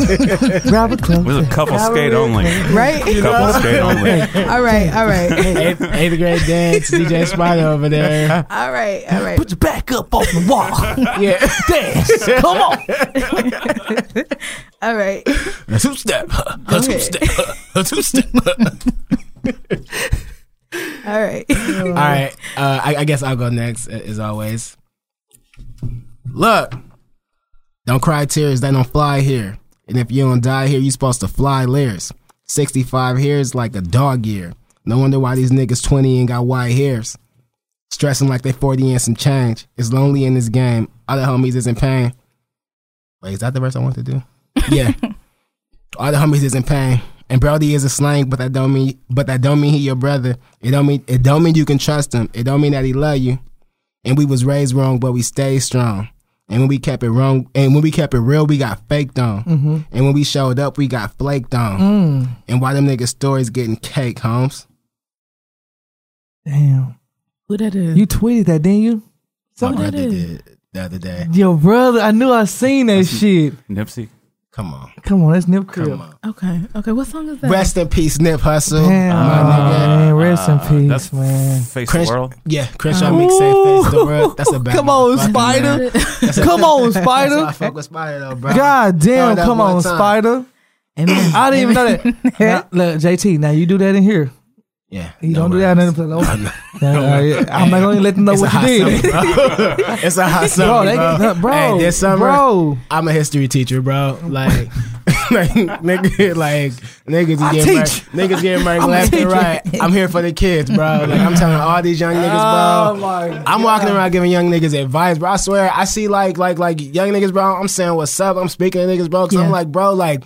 grab her close. With a couple Grab skate real only. Right? Couple skate only. all right, all right. eighth, eighth grade dance, DJ Spider over there. All right, all right. Put your back up off the wall. [LAUGHS] Yeah. Dance. Come on. All right. A two step. A two ahead. step. A two step. [LAUGHS] [LAUGHS] All right. All right. Uh, I, I guess I'll go next, as always. Look, don't cry tears that don't fly here. And if you don't die here, you supposed to fly layers. 65 hairs like a dog year. No wonder why these niggas 20 and got white hairs. Stressing like they 40 and some change. It's lonely in this game. Other homies is in pain. Wait, is that the verse I want to do? [LAUGHS] Yeah. All the homies is in pain. And Brody is a slang, but that don't mean but that don't mean he your brother. It don't mean it don't mean you can trust him. It don't mean that he love you. And we was raised wrong, but we stayed strong. And when we kept it wrong, and when we kept it real, we got faked on. Mm-hmm. And when we showed up, we got flaked on. Mm. And why them niggas stories getting cake, Holmes? Damn. Who that is? You tweeted that, didn't you? My Who that brother is? did the other day. Your brother, I knew I seen that shit. Nipsey. Come on, Come on, that's Nip Crib. come on. Okay. Okay. What song is that? Rest in peace, Nip Hussle. Damn, my nigga. man, ah, rest in peace, that's man. Face Chris- the world. Yeah, Crenshaw mixtape face the world. That's a [LAUGHS] bad Come on, Spider. That's a- [LAUGHS] Come on, That's why I fuck with Spider though, bro. God damn, come on, time. Spider. Amen. I didn't even know that. now, look, JT, now you do that in here. Yeah, You no don't do that another place. [LAUGHS] No, uh, yeah, I'm not gonna let them know It's what you did. bro. it's a hot summer, [LAUGHS] Bro, bro. bro, Hey, this summer, bro. I'm a history teacher, bro. Like, [LAUGHS] like nigga, like niggas I getting teach. niggas getting married left and right. I'm here for the kids, bro. Like I'm telling all these young niggas, Oh bro. my I'm walking around giving young niggas advice, bro. I swear, I see like like like young niggas, bro. I'm saying what's up. I'm speaking to niggas, bro. Cause Yeah. I'm like, bro, like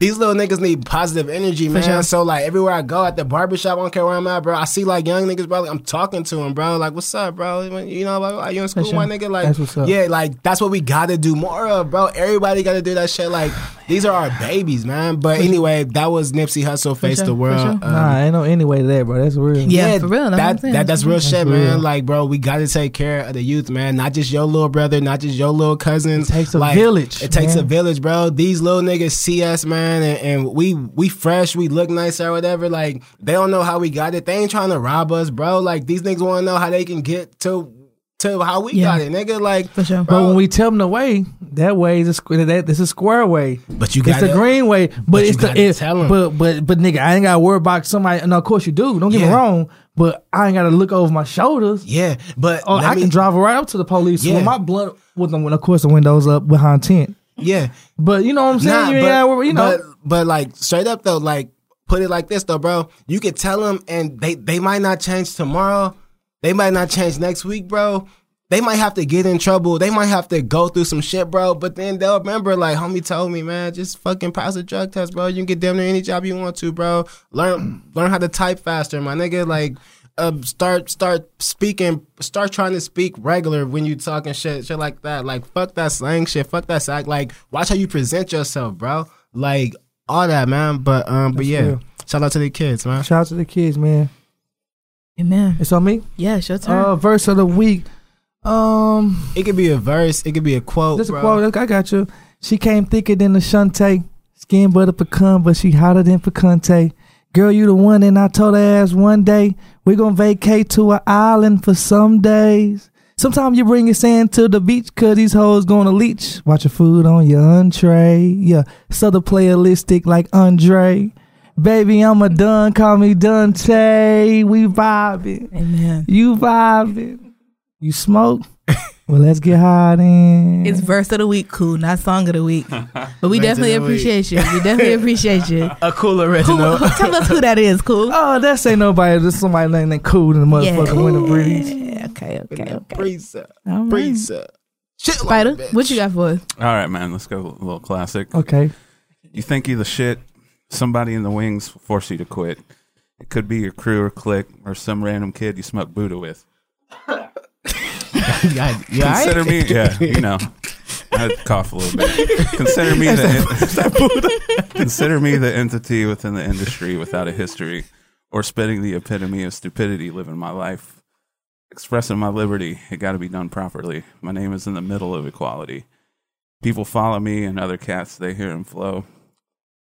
these little niggas need positive energy, man. sure. So like everywhere I go at the barbershop, I don't care where I'm at, bro. I see like young niggas, bro. Like, I'm talking to them, bro. Like, what's up, bro? You know, like, are you in school, sure. my nigga? Like, That's what's up. yeah, like that's what we gotta do more of, bro. Everybody gotta do that shit. Like, these are our babies, man. But anyway, that was Nipsey Hussle, face sure, the world. sure. Um, Nah, ain't no any way to that, bro. That's real. Yeah, for real, that's That, that that's real shit, real. man. Like, bro, we got to take care of the youth, man. Not just your little brother, not just your little cousins. It takes a Like, village, It takes a village, bro. These little niggas see us, man, and, and we we fresh, we look nice or whatever. Like, they don't know how we got it. They ain't trying to rob us, bro. Like, these niggas want to know how they can get to to how we Yeah. got it, nigga. Like, For sure. But when we tell them the way, that way is a square. That this is square way. but you It's got the green way, but, but you it's the gotta it's, tell 'em. but but but nigga, I ain't gotta worry about somebody. And of course you do. Don't get me wrong, but I ain't gotta look over my shoulders. Yeah, but Oh, I me- can drive right up to the police Yeah. with my blood with them. When of course the windows up behind tent. Yeah, But you know what I'm saying? Nah, you but, you know. but but like straight up though, like put it like this though, bro. You could tell them, and they they might not change tomorrow. They might not change next week, bro. They might have to get in trouble. They might have to go through some shit, bro. But then they'll remember, like, homie told me, man, just fucking pass the drug test, bro. You can get damn near any job you want to, bro. Learn learn how to type faster, my nigga. Like, uh, start start speaking, start trying to speak regular when you talking shit, shit like that. Like, fuck that slang shit, fuck that sack. Like, watch how you present yourself, bro. Like all that, man. But um, but yeah, real. shout out to the kids, man. Shout out to the kids, man. Amen. It's on me. Yeah, it's your turn. Uh, verse of the week. Um, It could be a verse, it could be a quote, Just a bro. quote. I got you. She came thicker than the Shantae. Skin butter pecan, but she hotter than picante. Girl, you the one, and I told her ass one day we gonna vacate to an island for some days. Sometimes you bring your sand to the beach, cause these hoes gonna leech. Watch your food on your entree. Yeah, Southern playalistic like Andre. Baby, I'm a done, call me Dante. We vibing. Amen. You vibing. You smoke? Well, let's get high then. It's verse of the week, cool, not song of the week. But we definitely the week. appreciate you. We definitely [LAUGHS] appreciate you. A cool Who, original. [LAUGHS] who- tell us who that is, cool. Oh, that's ain't nobody. That's somebody named that cool in the motherfucking winter breeze. Yeah, okay, okay, okay. Preset. Uh, All right. Preset. Uh, shit Spider, a bitch. what you got for us? All right, man. Let's go a little classic. Okay. You think you the shit. Somebody in the wings force you to quit. It could be your crew or clique or some random kid you smoke Buddha with. [LAUGHS] [LAUGHS] Yeah, yeah, Consider me, yeah, you know. [LAUGHS] I cough a little bit. Consider me the [LAUGHS] consider me the entity within the industry without a history, or spitting the epitome of stupidity living my life. expressing my liberty. It got to be done properly. My name is in the middle of equality. People follow me and other cats. They hear him flow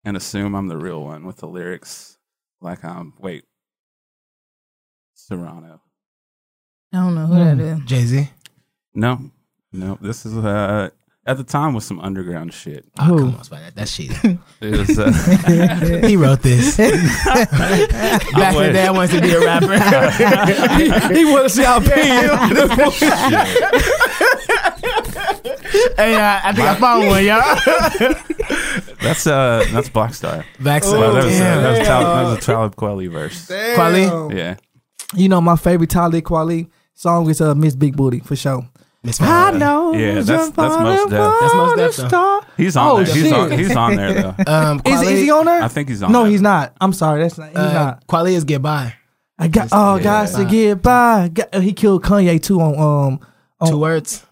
and assume I'm the real one with the lyrics like I'm. Wait, Serrano. I don't know who that is. Jay Z. No, no. This is uh at the time was some underground shit. Oh, Who? come on, Spider. That, that shit. [LAUGHS] It was. Uh, [LAUGHS] he wrote this. [LAUGHS] Back in the day, I wanted to be a rapper. he want to see how paid hey, uh, I think I found one, y'all. that's uh that's Black Star. Back Well, that was, uh, that was, Tal- that was a Talib Kweli verse. Kweli? Yeah. You know my favorite Talib Kweli song is uh, Miss Big Booty for sure. Miss I know. Yeah, that's- that's falling Mos Def. That's Mos for Def, though. He's on Oh, there. He's shit. on, he's on there though. [LAUGHS] Um, Is, is he on there? I think he's on. no, there. he's not. I'm sorry. That's not. He's uh, not. Kweli is Get By. I got. Oh, yeah. guys to get by. Got- he killed Kanye too on um. on- Two words.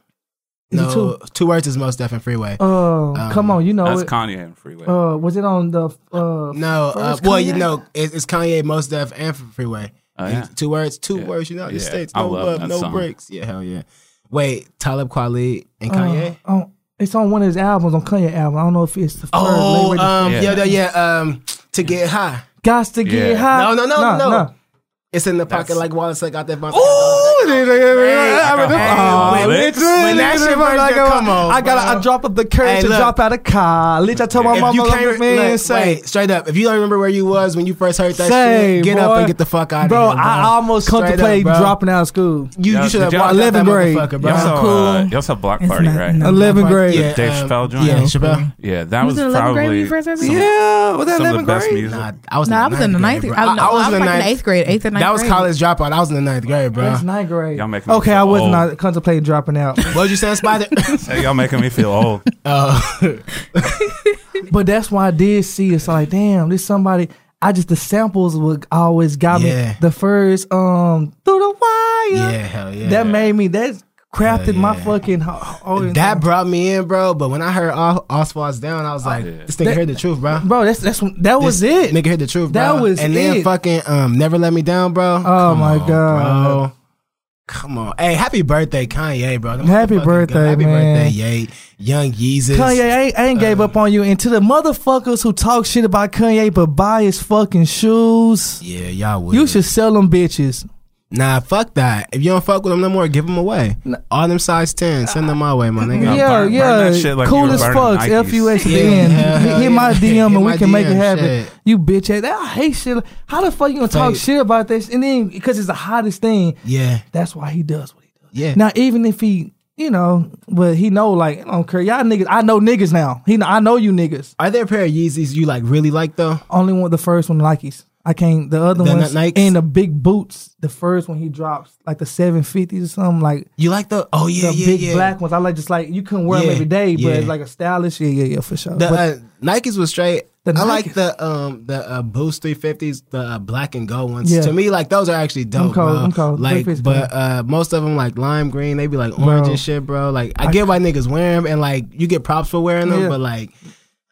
No, two? two words is most definitely freeway. Uh, come on, you know That's it. Kanye and Freeway. Uh, was it on the uh? no, uh, well, you know, it's, it's Kanye, most def, and freeway. Oh, yeah. Two words, two Yeah. words. United Yeah. States, no love love, no song. breaks. Yeah, hell yeah. Wait, Talib Kweli and Kanye. Uh, on, it's on one of his albums on Kanye album. I don't know if it's the first. oh, label. um, Yeah. yeah, yeah, yeah. Um, to get high. Gots to get Yeah. high. No, no, no, Nah, no. nah. It's in the pocket That's- like Wallace like out there. Ooh, Ooh, Oh, when- bitch, that shit first I- come on, I got. bro. I dropped up the courage Hey, to look. drop out of college. I told my if mama, you look, can't man, look, say, wait, straight up. If you don't remember where you was when you first heard that Say, shit, get boy. up and get the fuck out bro, of here, bro. I almost Straight up, contemplated dropping out of school. You, you should have did y'all- walked out that 11th grade. Y'all saw, cool. uh, y'all saw Block Party, right? no. 11th grade. Yeah, Dave um, Chappelle joint? Yeah, Chappelle. Yeah, that was was 11th grade probably you first heard some, that? Yeah, was that some the 11th best grade? Nah, I was. In I was in the ninth. grade, I, bro. no, I I was in the like in ninth. eighth grade, eighth and ninth That was college dropout. I was in the ninth grade, bro. Ninth grade. Y'all making me Okay, feel I was old. not contemplating dropping out, What was you saying, Spider? [LAUGHS] Hey, y'all making me feel old. Oh, [LAUGHS] [LAUGHS] but that's why I did see it. So like, damn, this somebody. I just the samples would always got Yeah. me. The first um through the wire. yeah, hell yeah. That made me. That crafted Hell my yeah. fucking. ho- ho- that brought me in, bro. But when I heard All, All Falls Down, I was like, yeah. this nigga That- heard the truth, bro. bro. That's that's that was This it. Nigga heard the truth, bro. That was and then it. fucking um, Never Let Me Down, bro. Oh Come my on, God. bro. Come on, hey, happy birthday, Kanye, bro. Them Happy birthday, happy man. birthday, Ye, Young Yeezus. Kanye I ain't, I ain't gave up uh, on you. And to the motherfuckers who talk shit about Kanye but buy his fucking shoes, Yeah, y'all would. you should sell them bitches. Nah, fuck that. If you don't fuck with them no more, give them away. All them size 10, send them my way, my nigga. Yeah, yeah, burn- burn yeah. that shit like cool as fuck. Nikes. F U X Yeah, [LAUGHS] Hit hit my. DM Hit and we my can make it happen. shit. You bitch ass. I hate shit. How the fuck you gonna talk Fake. shit about this? And then because it's the hottest thing, Yeah, that's why he does what he does. yeah. Now even if he, you know, but he know like I don't care. Y'all niggas, I know niggas now. He, know, I know you niggas. Are there a pair of Yeezys you like really like though? Only one, the first one, Nikes. I can't. The other The ones Nikes? and the big boots. The first one he drops like the seven fifties or something like. You like the? Oh yeah, the yeah, big yeah. black ones. I like just like you couldn't wear them every day, but yeah. it's like a stylish. Yeah, yeah, yeah, for sure. The But uh, Nikes was straight. I like the um the uh, Boost 350s, the uh, black and gold ones. Yeah. To me, like those are actually dope, cold, bro. I'm cold. Like, 350s but uh, most of them like lime green. They be like orange Bro. and shit, bro. Like I, get why niggas wear them, and like you get props for wearing them, Yeah. but like,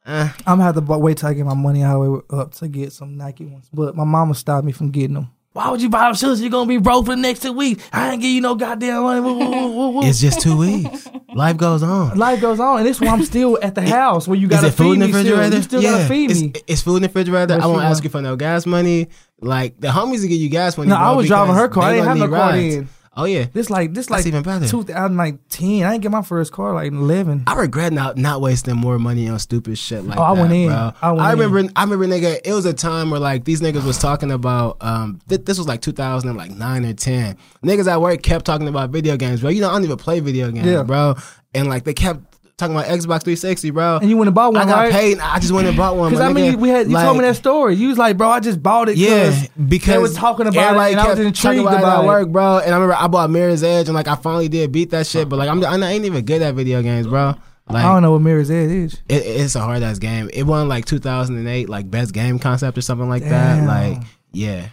uh, I'm gonna have to wait till I get my money all the way up to get some Nike ones. But my mama stopped me from getting them. Why would you buy them shoes? You're gonna be broke for the next two weeks. I ain't give you no goddamn money. Woo, woo, woo, woo, woo. it's just two weeks. Life goes on. Life goes on, and this one I'm still at the house where you gotta it food feed in the me. Still. refrigerator? You still gotta feed it's, me. It's food in the refrigerator. What I won't ask you for no gas money. Like the homies will give you gas money. No, bro, I was driving her car. I didn't have gonna no car rides. then. Oh yeah, This like this That's like even better. 2010. I didn't get my first car like 11. I regret not not wasting more money on stupid shit like Oh, I that, went in. bro. I went in. remember. I remember, nigga. It was a time where like these niggas was talking about. Um, th- this was like 2009 or 10. Niggas at work kept talking about video games, bro. You know, I don't even play video games, Yeah. bro. And like they kept talking about Xbox 360, bro. And you went and bought one, I got right? paid. I just went and bought one. Because I mean, we had you told me that story. You was like, bro, I just bought it. Yeah, 'cause because they was talking about it, and I was intrigued talking about, it it. at work, bro. And I remember I bought Mirror's Edge, and like I finally did beat that shit. But like I'm, I ain't even good at video games, bro. Like I don't know what Mirror's Edge is. it, it's a hard ass game. It won like 2008, like best game concept or something like Damn. that. Like yeah,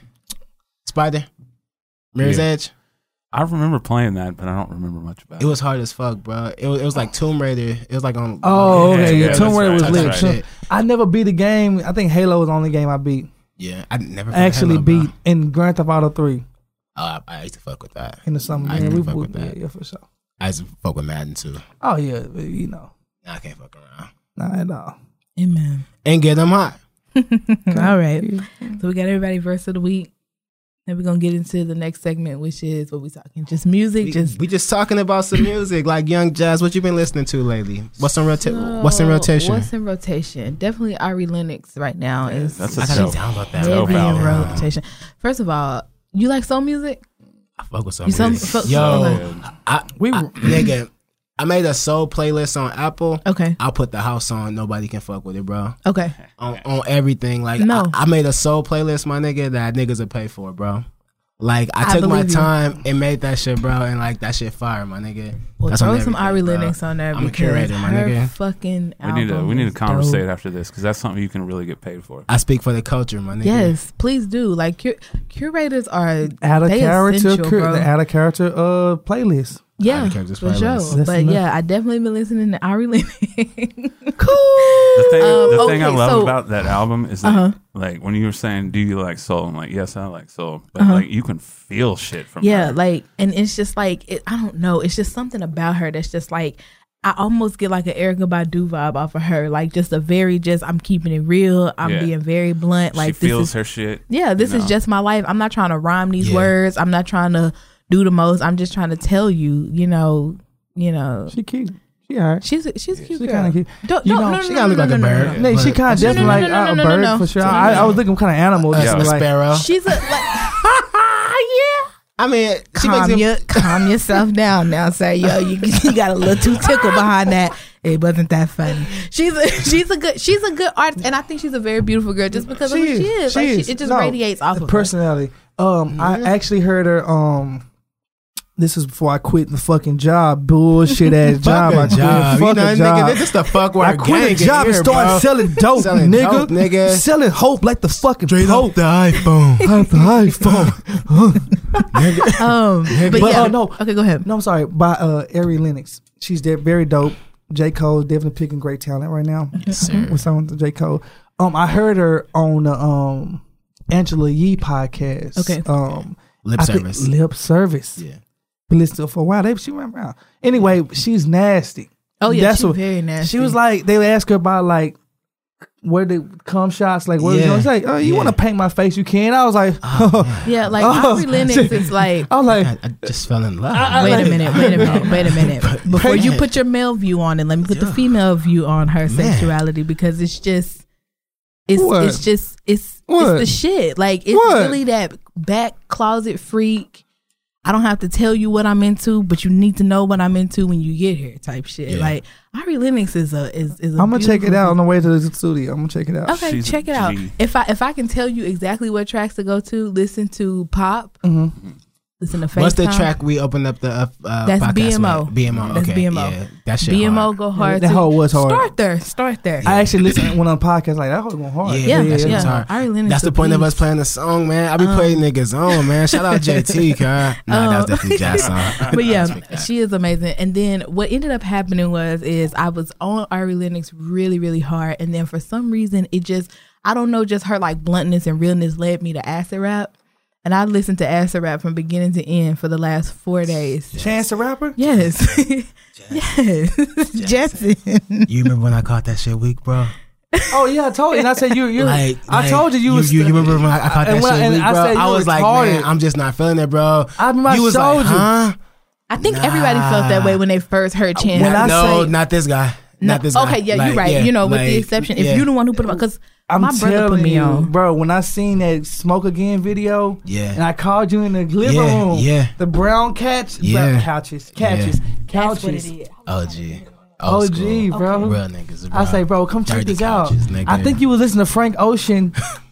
Spider, Mirror's Yeah. Edge. I remember playing that, but I don't remember much about It it. was hard as fuck, bro. It was, it was like Tomb Raider. It was like on. Oh, Yeah, okay. Yeah, yeah, Tomb Raider right, was that's lit. right. Tomb- I never beat a game. I think Halo was the only game I beat. Yeah, I never I actually Halo, bro. beat in Grand Theft Auto 3. Oh, I, I used to fuck with that. in the summer. I Yeah, can we fuck would with yeah, that. yeah, for sure. I used to fuck with Madden too. Oh yeah, but, you know, Nah, I can't fuck around. not at all. Amen. And get them hot. [LAUGHS] All right. So we got everybody verse of the week. Then we're gonna get into the next segment, which is what we talking. Just music, We, just we just talking about some music, like Young Jazz. What you been listening to lately? What's in rota- What's in rotation? What's in rotation? Definitely Ari Lennox right now is That's a I gotta dope. download that. Dope heavy in rotation. First of all, you like soul music? I fuck with soul You some, music. fuck- Yo, okay. I, We I- nigga, I made a soul playlist on Apple. okay, I'll put the house on. Nobody can fuck with it, bro. okay. On, on everything. Like No. I, I made a soul playlist, my nigga, that niggas will pay for, bro. Like I I took my believe you. time and made that shit, bro, and like that shit fire, my nigga. Well, That's throw some everything, Ari bro. Lennox on there I'm a curator, my nigga. fucking We need to we need to is conversate dope. after this because that's something you can really get paid for. I speak for the culture, my nigga. Yes, please do. Like cur- curators are Add a they character, essential, cur- bro. add a character uh playlist. Yeah, Ari Characters for playlist. sure. That's But enough. yeah, I definitely been listening to Ari Lennox. [LAUGHS] [LAUGHS] The thing, Um, the thing I love so- about that album is that, Uh-huh. like when you were saying, "Do you like soul?" I'm like, "Yes, I like soul," but Uh-huh. like you can feel shit from Yeah, her. like, and it's just like it, I don't know. It's just something about her that's just like I almost get like an Erykah Badu vibe off of her. Like just a very just I'm keeping it real. I'm Yeah. being very blunt. Like she this feels is her shit. yeah, this you is just my life. I'm not trying to rhyme these Yeah. words. I'm not trying to do the most. I'm just trying to tell you. You know, you know. She cute. She alright. She's a, she's a cute She girl. kind of cute. Don't, You don't, know, no, she no, kinda no, look no, like no, a no, bird. no, no. No, she But- kind of No, no, definitely no, like no, no, uh, no, a no, bird no. for sure. I, I was looking kind of animal. A Just like, sparrow. She's a like. [LAUGHS] yeah. I mean, she calm, makes your, it. calm yourself down now. Say yo, you, [LAUGHS] you got a little too tickle behind that. It wasn't that funny. She's a she's a good she's a good artist, and I think she's a very beautiful girl just because of who she is. Like, is. She, it just No, radiates off the of her. personality. Um, I actually heard her. Um, this is before I quit the fucking job, bullshit ass [LAUGHS] job. I Fuck a quit, job. fuck You know, a job. nigga, this is the fuck where I quit a job and started selling dope, [LAUGHS] Selling nigga. dope, nigga. Selling hope like the fucking Straight Pope. off the iPhone. [LAUGHS] Off the iPhone. Um, but, But, yeah, uh, no. Okay, go ahead. No, I'm sorry. By uh, Ari Lennox. She's de- very dope. J. Cole definitely picking great talent right now. Yes, sir. With someone to J. Cole. Um, I heard her on the um Angela Yee podcast. Okay. Um, Lip I think- service. lip service. Yeah. Been listening to for a while. They, she went around. Anyway, she's nasty. Oh yeah, That's she's what- very nasty. She was like, they would ask her about like where the cum shots, like where Yeah. you say, oh, you Yeah. want to paint my face? You can. I was like, ah, [LAUGHS] yeah, like Oh, Ari [LAUGHS] Lennox is like. I was like, I, I just fell in love. I- Wait a like- minute, wait a minute, wait a [LAUGHS] minute. Before you put your male view on it, let me put the female view on her Man. sexuality because it's just it's What? it's just it's What? it's the shit. Like it's What? really that back closet freak. I don't have to tell you what I'm into, but you need to know what I'm into when you get here, type shit. Yeah. Like Ari Lennox is a is is. i I'm gonna check it out on the way to the studio. I'm gonna check it out. Okay, She's check it out. If I if I can tell you exactly what tracks to go to, listen to Pop. Mhm. Listen to FaceTime. What's the track we opened up the uh, uh, That's podcast BMO. with? BMO. That's okay. BMO. Yeah, that shit BMO hard. go hard. that too. whole was hard. Start there. Start there. I actually listened when on the podcast like that whole going hard. Yeah, Yeah, that shit yeah. hard. Ari Lennox That's the a point of us playing the song, man. I be playing niggas on, man. Shout out [LAUGHS] JT, car. Nah, that was Um, definitely jazz [LAUGHS] song. but yeah, she is amazing. And then what ended up happening was is I was on Ari Lennox really, really hard, and then for some reason it just I don't know, just her like bluntness and realness led me to acid rap, and I listened to acid rap from beginning to end for the last four days. Chance the rapper. Yes, [LAUGHS] yes, Jetson. You remember when I caught that shit weak, bro? Oh yeah, I told you. And I said you. You. Like, I like, told you you was. You, you remember when I, I caught that and when I- shit and weak, I bro? said I you was like, retarded. man, I'm just not feeling it, bro. I remember I you was showed like, you. huh? I think everybody felt that way when they first heard Chance. When I no, say- not this guy. No, Not this guy. okay, yeah, Like, you're right. yeah, you know, with the exception, yeah. if you're the one who put it on, because I'm my telling put me you, on. bro. When I seen that smoke again video, Yeah. and I called you in the living Yeah, room, yeah. the brown couch, Yeah. couches, couches, That's what it couches. is. OG. OG, school. bro. Real niggas, bro. I say, bro, come check Dirty this out. nigga. I think you was listening to Frank Ocean [LAUGHS]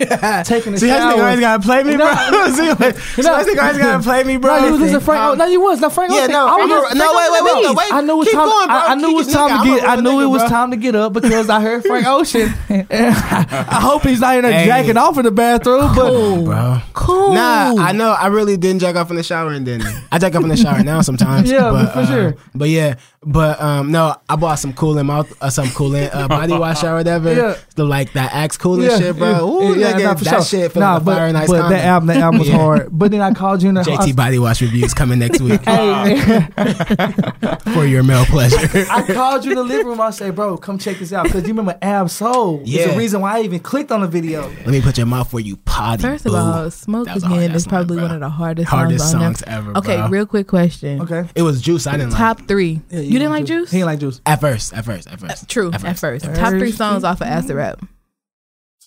[LAUGHS] taking a See, shower. how this nigga always gotta play me, bro. [LAUGHS] No. See, like, see, how this nigga always gotta play me, bro. No, you was listening to Frank. Um, oh, no, you was. No, Frank Yeah, Ocean. no, I was no, listening- no, Frank wait, wait, Ocean. wait, wait. I knew it was Keep time. going, bro. I, I knew it was time nigga, to get. a I real knew it was bro. time to get up because I heard Frank [LAUGHS] Ocean. I hope he's not in there Hey. jacking off in the bathroom, but. Cool. bro. Cool. Nah, I know. I really didn't jack off in the shower, and then I jack off in the shower now sometimes. Yeah, but, for sure. But yeah, but um, no, I bought some cooling mouth, uh, some cooling uh, body wash or whatever. Yeah. The like that Axe cooling Yeah, shit, bro. Ooh, yeah, nigga, nah, for that sure. shit feel Nah, like but, fire and ice but that comment. album, that album was [LAUGHS] Yeah. hard. But then I called you in the JT Body Wash reviews coming next week [LAUGHS] Hey, [LAUGHS] for your male pleasure. I called you in the living room. I said, bro, come check this out. Because you remember Ab Soul. It's Yeah. the reason why I even clicked on the video. Let me put your mouth where you potty. First of boo. all, "Smoke That was a hard Again" is probably one, one of the hardest, hardest songs on songs there. ever. Okay, bro. real quick question. Okay. It was Juice. I didn't like. Top three. Yeah, you didn't like Juice? He didn't like Juice. At first, at first, at first. True. At At first. first, top three songs off of Acid Rap.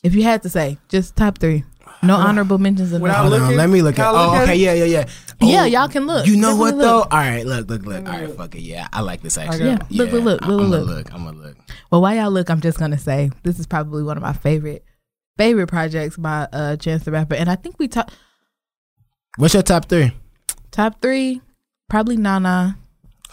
If you had to say, just top three. No honorable mentions. in Without. Hold on, looking? let me look Can at. I look Oh, at okay, it? yeah, yeah, yeah. Yeah, Oh, y'all can look. You know what Definitely though? look. All right, look, look, look. All right, fuck it. Yeah, I like this actually. Yeah, look, look, look, I'm look, gonna look. look. I'm gonna look. Well, while y'all look, I'm just gonna say this is probably one of my favorite favorite projects by uh Chance the Rapper, and I think we talk What's your top three? top three, probably Nana,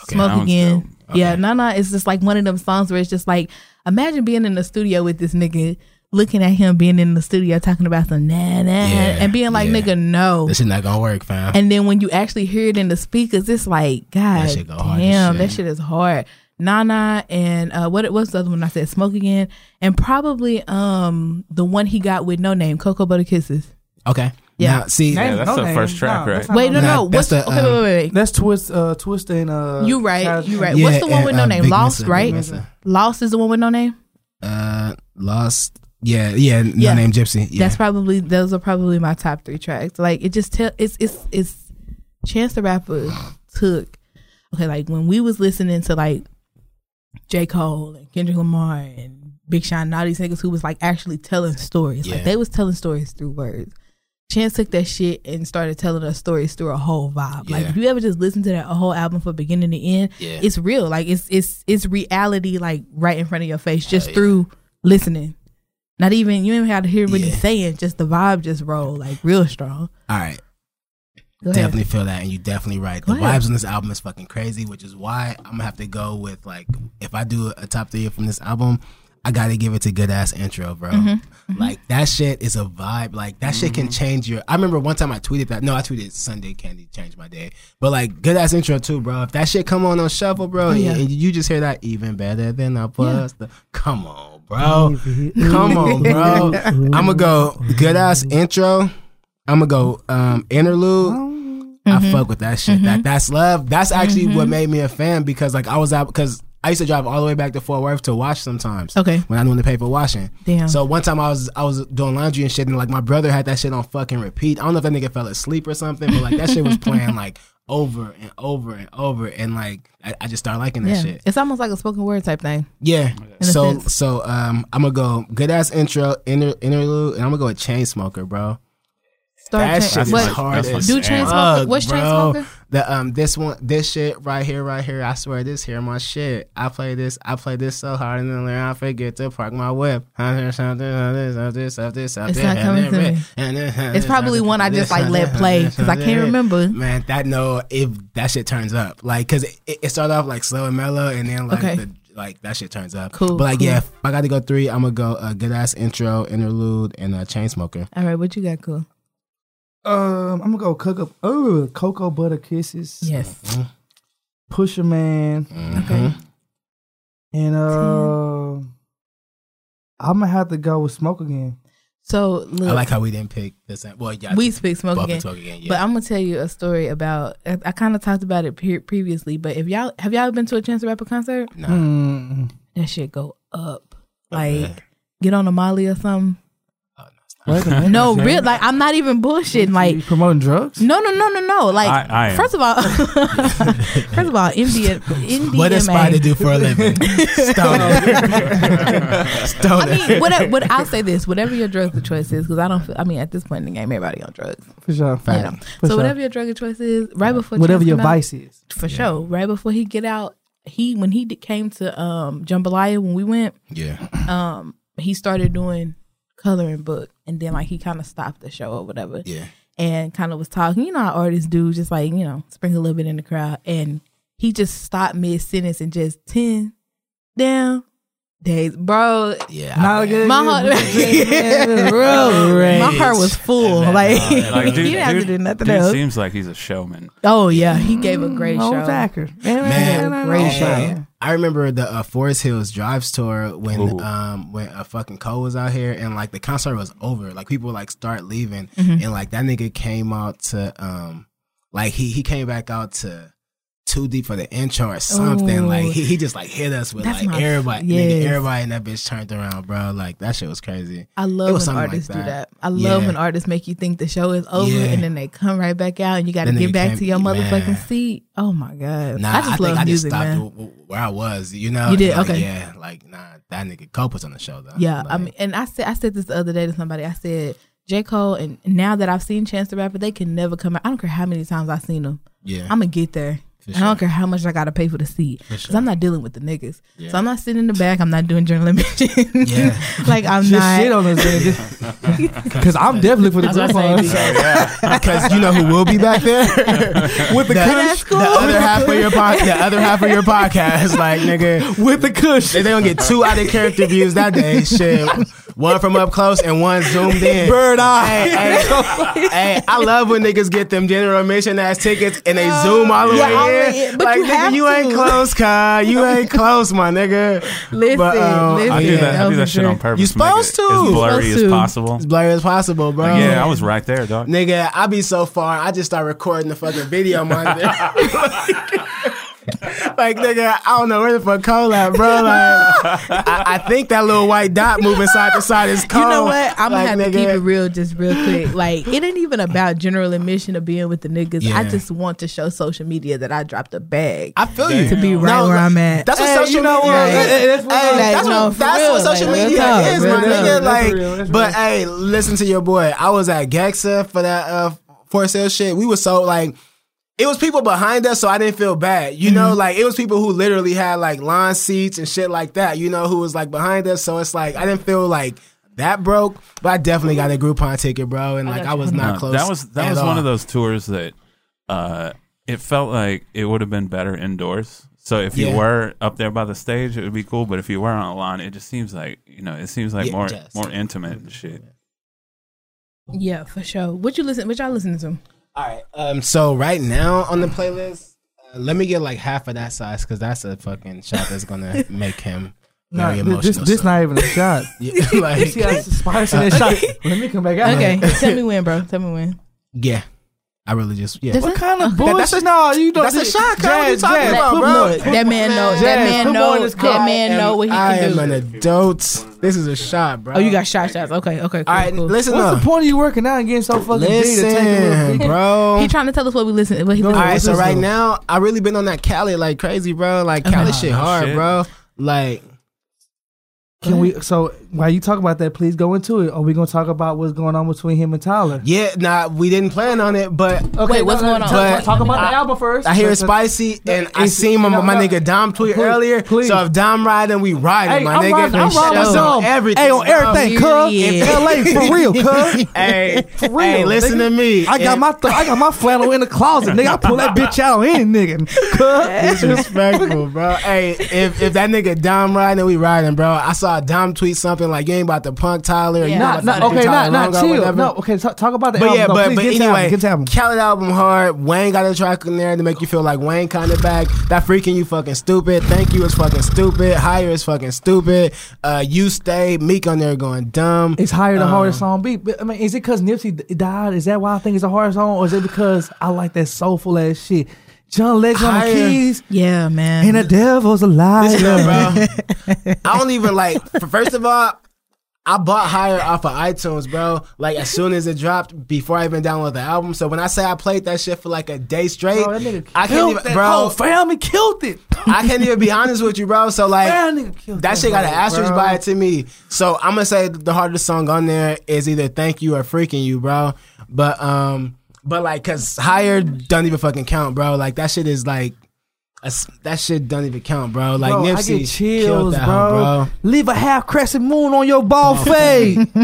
Okay, Smoke one's Again. dope. Yeah, Okay. Nana is just like one of them songs where it's just like imagine being in the studio with this nigga. Looking at him being in the studio talking about some nah nah Yeah, and being like yeah. nigga no This is not gonna work, fam. And then when you actually hear it in the speakers, it's like, God shit go damn, shit. that shit is hard. Nana and uh, what what's the other one I said? Smoke again, and probably um the one he got with Noname, Cocoa Butter Kisses. okay. Yeah. Now, see, Yeah, that's the name. first track, Nah, right? Wait, no, no no, what's the, okay? um, wait, wait, wait. That's Twist, uh, Twist and uh. You right, you right. Yeah, what's the one and, with uh, Noname? Lost, Missa, right? Lost is the one with Noname. Uh, Lost. Yeah, yeah. No Yeah. name Gypsy. Yeah. That's probably those are probably my top three tracks. Like it just tell it's it's it's Chance the Rapper took okay like when we was listening to like J Cole and Kendrick Lamar and Big Sean and all these niggas who was like actually telling stories Yeah. like they was telling stories through words. Chance took that shit and started telling us stories through a whole vibe. Like if you ever just listen to that whole album from beginning to end, Yeah. it's real. Like it's it's it's reality like right in front of your face just yeah. through listening. Not even you even have to hear what Yeah. he's saying. Just the vibe just roll like real strong. All right. Go ahead. Definitely feel that, and you're definitely right. Go the ahead. vibes on this album is fucking crazy, which is why I'm gonna have to go with like if I do a top three from this album, I gotta give it to good ass intro, bro. Mm-hmm. Like that shit is a vibe. Like that shit can change your. I remember one time I tweeted that. No, I tweeted Sunday Candy changed my day, but like good ass intro too, bro. If that shit come on on shuffle, bro, Oh, yeah. and you just hear that even better than I was. The, come on, bro. Come on, bro. [LAUGHS] I'm gonna go good ass intro. I'm gonna go um interlude. Mm-hmm. I fuck with that shit. That that's love. That's actually what made me a fan because like I was out because I used to drive all the way back to Fort Worth to wash sometimes. Okay. When I didn't want to pay for washing. Damn. So one time I was I was doing laundry and shit and like my brother had that shit on fucking repeat. I don't know if that nigga fell asleep or something, but like that shit was playing [LAUGHS] like over and over and over and like I, I just start liking that yeah, shit. it's almost like a spoken word type thing. Yeah. So so um I'm gonna go good ass intro inter, interlude and I'm gonna go with chain smoker, bro. Start That cha- shit is what- hard as Do jam. Chainsmoker- fuck, what's bro. Chainsmoker? The um this one this shit right here right here. I swear this here my shit. I play this I play this so hard and then later I forget to park my whip. It's not coming to me. It's probably one I just like let play because I can't remember. Man, that no, if that shit turns up, like, cause it, it started off like slow and mellow, and then like Okay. the like that shit turns up. Cool, but like cool. yeah, if I got to go three. I'm gonna go a good ass intro, interlude, and a chain smoker. All right, what you got, cool? Um, I'm gonna go cook up. Oh, cocoa butter kisses. Yes. Pusher man, Okay. and uh, I'm gonna have to go with smoke again. So look, I like how we didn't pick the same. Well, yeah, we speak smoke again. again. Yeah. But I'm gonna tell you a story about. I, I kind of talked about it pre- previously, but if y'all have y'all been to a Chance the Rapper concert, nah. Mm. that shit go up. Like get on a Molly or something. Wait a minute. No, real. Like I'm not even bullshitting. You Like promoting drugs? no, no, no, no, no. Like I- I first of all, [LAUGHS] first of all, India, India. What does Spider do for a living? Stoner. Stoner. [LAUGHS] I mean, whatever. What I'll say this: whatever your drug of choice is, because I don't. Feel, I mean, at this point in the game, everybody on drugs. For sure. You know? For So sure. whatever your drug of choice is, right before Whatever your come out- vice is. for sure. Right before he get out, he when he came to um JMBLYA when we went, yeah. um he started doing coloring book, and then like he kind of stopped the show or whatever, Yeah. and kind of was talking. You know how artists do, just like you know, sprinkle a little bit in the crowd, and he just stopped mid sentence and just ten down days, bro. Yeah. Not a good. My heart, [LAUGHS] my heart was full. Like, Like, [LAUGHS] he didn't have to do nothing dude else. seems like he's a showman. oh yeah, he gave a great Oh, show. Zachary. Man, Great hey, show. I remember the uh, Forest Hills Drives tour when Ooh. um when uh, fucking Cole was out here and like the concert was over. Like people like start leaving Mm-hmm. and like that nigga came out to um like he he came back out to too deep for the intro or something. Ooh. Like oh. he, he just like hit us with That's like my- everybody yes. nigga, everybody in that bitch turned around, bro. Like that shit was crazy. I love when something like artists do that. that. I love Yeah. when artists make you think the show is over Yeah. and then they come right back out and you got to get back to your motherfucking man. seat. Oh my god! Nah, I just think love I just music, stopped man. where I was. You know, You did? Like, Okay. Yeah, like nah, that nigga Cole was on the show though. Yeah, I mean, and I said I said this the other day to somebody. I said J Cole, and now that I've seen Chance the Rapper, they can never come out. I don't care how many times I've seen them. yeah, I'm gonna get there. For I don't care how much I gotta pay for the seat because sure. I'm not dealing with the niggas. Yeah. So I'm not sitting in the back. I'm not doing journalism. [LAUGHS] Yeah. [LAUGHS] like I'm Just not. shit on us, because [LAUGHS] I'm definitely for the That's what group I say, funds. because you know who will be back there with the, That's the other half of your pod, the other half of your podcast, like nigga. with the cush. They don't get two out of character views that day. Shit, one from up close and one zoomed in. [LAUGHS] Bird eye. Hey, hey, hey, I love when niggas get them general admission ass tickets and they zoom all the Yeah, way way in. in, but like, you nigga, have you ain't close, Kai. You [LAUGHS] ain't close, my nigga. Listen, But, um, listen. I do that. I do that shit on purpose. You supposed to. As blurry Supposed as possible. As blurry as possible, bro. Yeah, I was right there, dog. Nigga, I be so far, I just start recording the fucking video monitor. [LAUGHS] [LAUGHS] like, nigga, I don't know where the fuck Cole at, bro. Like, I, I think that little white dot moving side to side is Cole. You know what? I'm Like, gonna have to nigga, keep it real, just real quick. Like it ain't even about general admission of being with the niggas. I just want to show social media that I dropped a bag. I feel you. To be right No, where I'm at. That's what Hey, social you know media what? is. Hey, that's what- Hey, that's no, what, that's real, what social like, media talk, is, real my talk. nigga. Like, real, but hey, listen to your boy. I was at Gexa for that uh for sale shit. We were so like it was people behind us, so I didn't feel bad. You know, like it was people who literally had like lawn seats and shit like that. You know, who was like behind us. So it's like I didn't feel like that broke, but I definitely got a Groupon ticket, bro, and like I was not No, close. That was that at was one of those tours that uh, it felt like it would have been better indoors. So if you Yeah. were up there by the stage, it would be cool. But if you were on a lawn, it just seems like you know, it seems like Yeah, more just- more intimate and shit. Yeah, for sure. What you listen? What y'all listening to? All right. Um. So right now on the playlist, uh, let me get like half of that size because that's a fucking shot that's gonna [LAUGHS] make him Nah, very this emotional. this so- not even a shot. [LAUGHS] yeah, like, [LAUGHS] See how spice in that shot. Let me come back out. Okay, tell me when, bro. Tell me when. yeah. I really just yeah. Does What it? kind of Okay. bullshit? That's a- no, you don't. that's a shot, Kyle. What you talking Jazz, about, bro? more- Put- That man know. Jazz, That man put more in know. That man know what he I can am do. an adult. This is a shot, bro. Oh, you got shot shots. Okay, okay, cool. All right, cool. listen What's up. the point of you working out and getting so fucking big to take a Listen, bro. He trying to tell us what we listen. What he Go All listen. right, so right though? now I really been on that Khaled like crazy, bro. Like Khaled oh, shit hard, shit. bro. Like Can we? So while you talk about that, please go into it. Are we gonna talk about what's going on between him and Tyler? yeah, nah, we didn't plan on it, but Okay, Wait, what's no, no, going on? Talk, talk about I- the album first. I hear But- it's spicy, and I seen my, no, my no. nigga Dom tweet Please, earlier. please. So if Dom riding, we riding, Hey, my I'm nigga. riding, I'm riding sure. with Dom. Everything, Hey, on everything, cuz. Period. LA for real, cuz. [LAUGHS] Hey, For real. hey, listen nigga. to me. I got my th- I got my flannel in the closet, nigga. I pull that bitch out on any nigga. Cuz. [LAUGHS] disrespectful, bro. Hey, if if that nigga Dom riding, we riding, bro. I saw Dom tweet something like you ain't about to punk Tyler. Yeah. Not, not, to okay, Tyler not, not chill. No, okay, talk, talk about the But album. yeah, but, but anyway, get album. Khaled album hard. Wayne got a track in there to make you feel like Wayne kind of back. That freaking you fucking stupid. Thank you is fucking stupid. Higher is fucking stupid. Uh, you stay. Meek on there going dumb. It's higher the Um, hardest song beat. But I mean, is it because Nipsey died? Is that why I think it's the hardest song, or is it because I like that soulful ass shit? John Legend on the keys Yeah, man. and the devil's a liar. Listen bro. [LAUGHS] I don't even like. First of all, I bought Higher off of iTunes, bro. Like as soon as it dropped, before I even downloaded the album. So when I say I played that shit for like a day straight, Bro, that nigga I can't killed even, that bro. whole family killed it. I can't even be honest with you, bro. So like. That nigga killed That shit got an asterisk bro. by it to me. So I'm gonna say the hardest song on there is either "Thank You" or "Freaking You," bro. But um, but like, cause higher don't even fucking count, bro. Like that shit is like, a s that shit don't even count, bro. Like Bro, I get chills, that bro. hoe, bro. Leave a half crescent moon on your ball [LAUGHS] fade. [LAUGHS]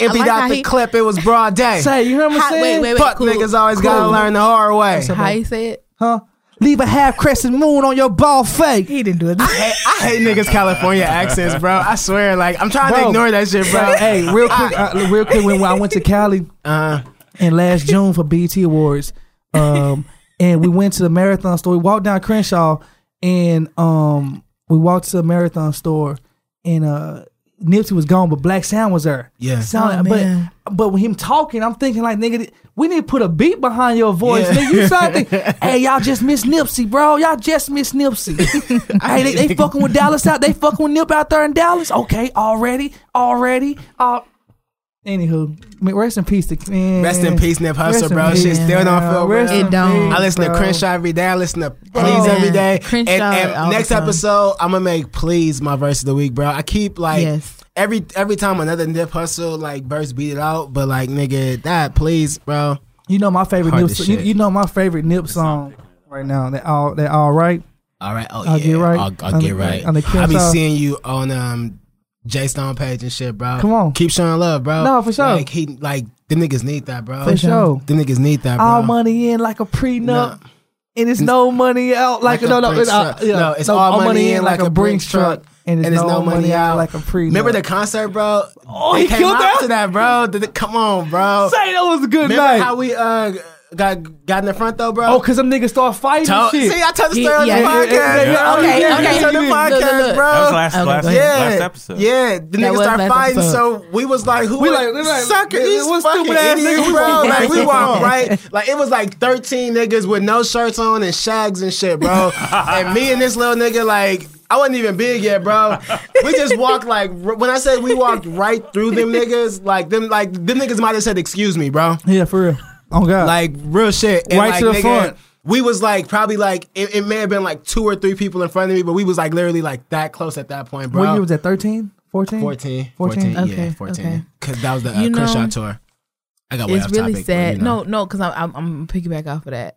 Emptied like got the he- clip, it was broad day. [LAUGHS] Say, you hear what I'm saying? wait, wait, wait. Fuck cool. niggas always gotta learn the hard way. How you say it? Huh? Leave a half crescent moon on your ball fade. He didn't do it. I hate, I hate niggas California accents, bro. I swear, like I'm trying to ignore that shit, bro. hey, real quick, uh, real quick. When I went to Cali Uh, in last [LAUGHS] June for BET Awards, um, and we went to the marathon store. We walked down Crenshaw, and um, we walked to the marathon store, and uh, Nipsey was gone, but Blacc Sam was there. Yeah. Sound, Oh, but but with him talking, I'm thinking like, nigga, we need to put a beat behind your voice. Yeah. Nigga, you something? [LAUGHS] hey, y'all just miss Nipsey, bro. Y'all just miss Nipsey. [LAUGHS] hey, they, they fucking with Dallas out. They fucking with Nip out there in Dallas. Okay, already, already. Uh, anywho, man, rest in peace to man. Rest in peace, Nip Rest Hussle, bro. peace, Shit still don't man. feel Rest real. in It don't. peace, I listen to bro. Crenshaw every day. I listen to Please Oh, every day. Crenshaw and, all and the next time. episode, I'm gonna make Please my verse of the week, bro. I keep like Yes. every every time another Nip Hussle like verse beat it out, but like nigga, that please, bro. You know my favorite Hard Nip. You, you know my favorite Nip song right now. They all they all right. All right, oh I'll yeah, get right. I'll, I'll On get the- right. on the I be Crenshaw. seeing you on um J Stone page and shit, bro. Come on. keep showing love, bro. No, for sure. Like he like the niggas need that, bro. For sure. The niggas need that, bro. All money in like a prenup, No. and it's no money out like, Like a no no it's, uh, yeah, No, it's all money in like a Brinks truck, and it's no, money out like a prenup. Remember the concert, bro? Oh, he came killed out that? to that, bro. Come on, bro. Say that was a good Remember night. how we uh got got in the front though, bro? oh, cause them niggas start fighting Told- and shit. See, I told the He- story on the yeah, podcast. yeah, yeah, bro. okay, Yeah, okay. it's on the Look, look, podcast, look. bro. That was last Okay, last, go ahead. last Yeah, episode. yeah. The That niggas start fighting, episode. so we was like, "Who We are like- we like, sucker? These what fucking stupid ass niggas bro!" [LAUGHS] Like we walked right, like it was like thirteen niggas with no shirts on and shags and shit, bro. [LAUGHS] and me and this little nigga, like I wasn't even big yet, bro. We just walked like when I say we walked right through them niggas, like them, like them niggas might have said, "Excuse me, bro." yeah, for real. Oh God, Like real shit. And Right like, to the nigga, front. We was like probably like it, it may have been like two or three people in front of me, but we was like literally like that close at that point, bro. what year was that? 13? 14? 14, 14? 14, Okay, yeah, 14. okay. Because that was the uh, You know, tour. I got way it's off really topic, but, sad. you know. No, no, because I'm, I'm I'm piggyback off of that.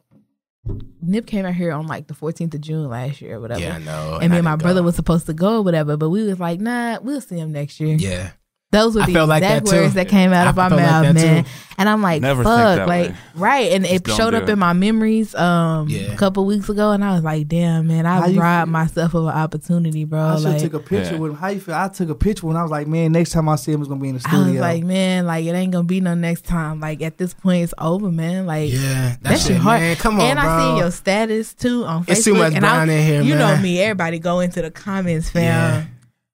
Nip came out here on like the 14th of June last year or whatever. Yeah, I know. and me I and my didn't brother go. was supposed to go or whatever, but we was like, nah, we'll see him next year. Yeah. Those were I the felt like exact that too. words that came out I of my felt like mouth, too. man. And I'm like, Never think fuck, that like way. right. And it showed up it. in my memories um Yeah. a couple weeks ago, and I was like, damn, man, I you robbed feel? myself of an opportunity, bro. I should like, took a picture Yeah. with him. How you feel? I took a picture when I was like, man, next time I see him, it's gonna be in the studio. I was like, man, like it ain't gonna be no next time. Like at this point, it's over, man. Like Yeah. that shit hard. Man, come on, and bro. I seen your status too on Facebook. It's too much and brown I, in here, You know me. Everybody go into the comments, fam. Yeah.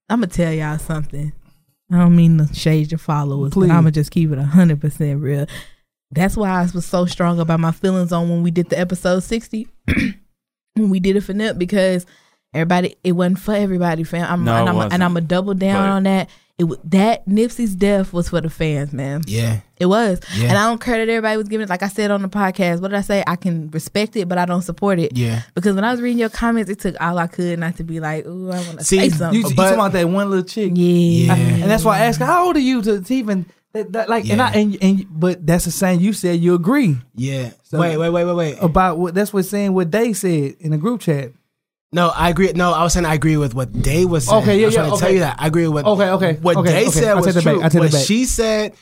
I'm gonna tell y'all something. I don't mean to shade your followers, Please. but I'm gonna just keep it hundred percent real. That's why I was so strong about my feelings on when we did the episode sixty, [CLEARS THROAT] when we did it for Nip, because everybody it wasn't for everybody, fam. I'm, No, and it I'm and. I'm a double down But- on that. It wa- that Nipsey's death was for the fans, man. Yeah. It was. Yeah. And I don't care that everybody was giving it. Like I said on the podcast, what did I say? I can respect it, but I don't support it. Yeah. Because when I was reading your comments, it took all I could not to be like, ooh, I want to say something. you but- talking about that one little chick? yeah. Yeah. And that's why I asked how old are you to, to even that, that, like and I and, and but that's the same you said you agree Yeah. So- wait, wait, wait, wait, wait. about what that's what saying what they said in the group chat. No, I agree. No, I was saying I agree with what Day was saying. Okay, yeah, I was yeah, trying to okay. tell you that. I agree with Okay, okay, What okay, Day okay. said I'll was take back. true. What that back. she said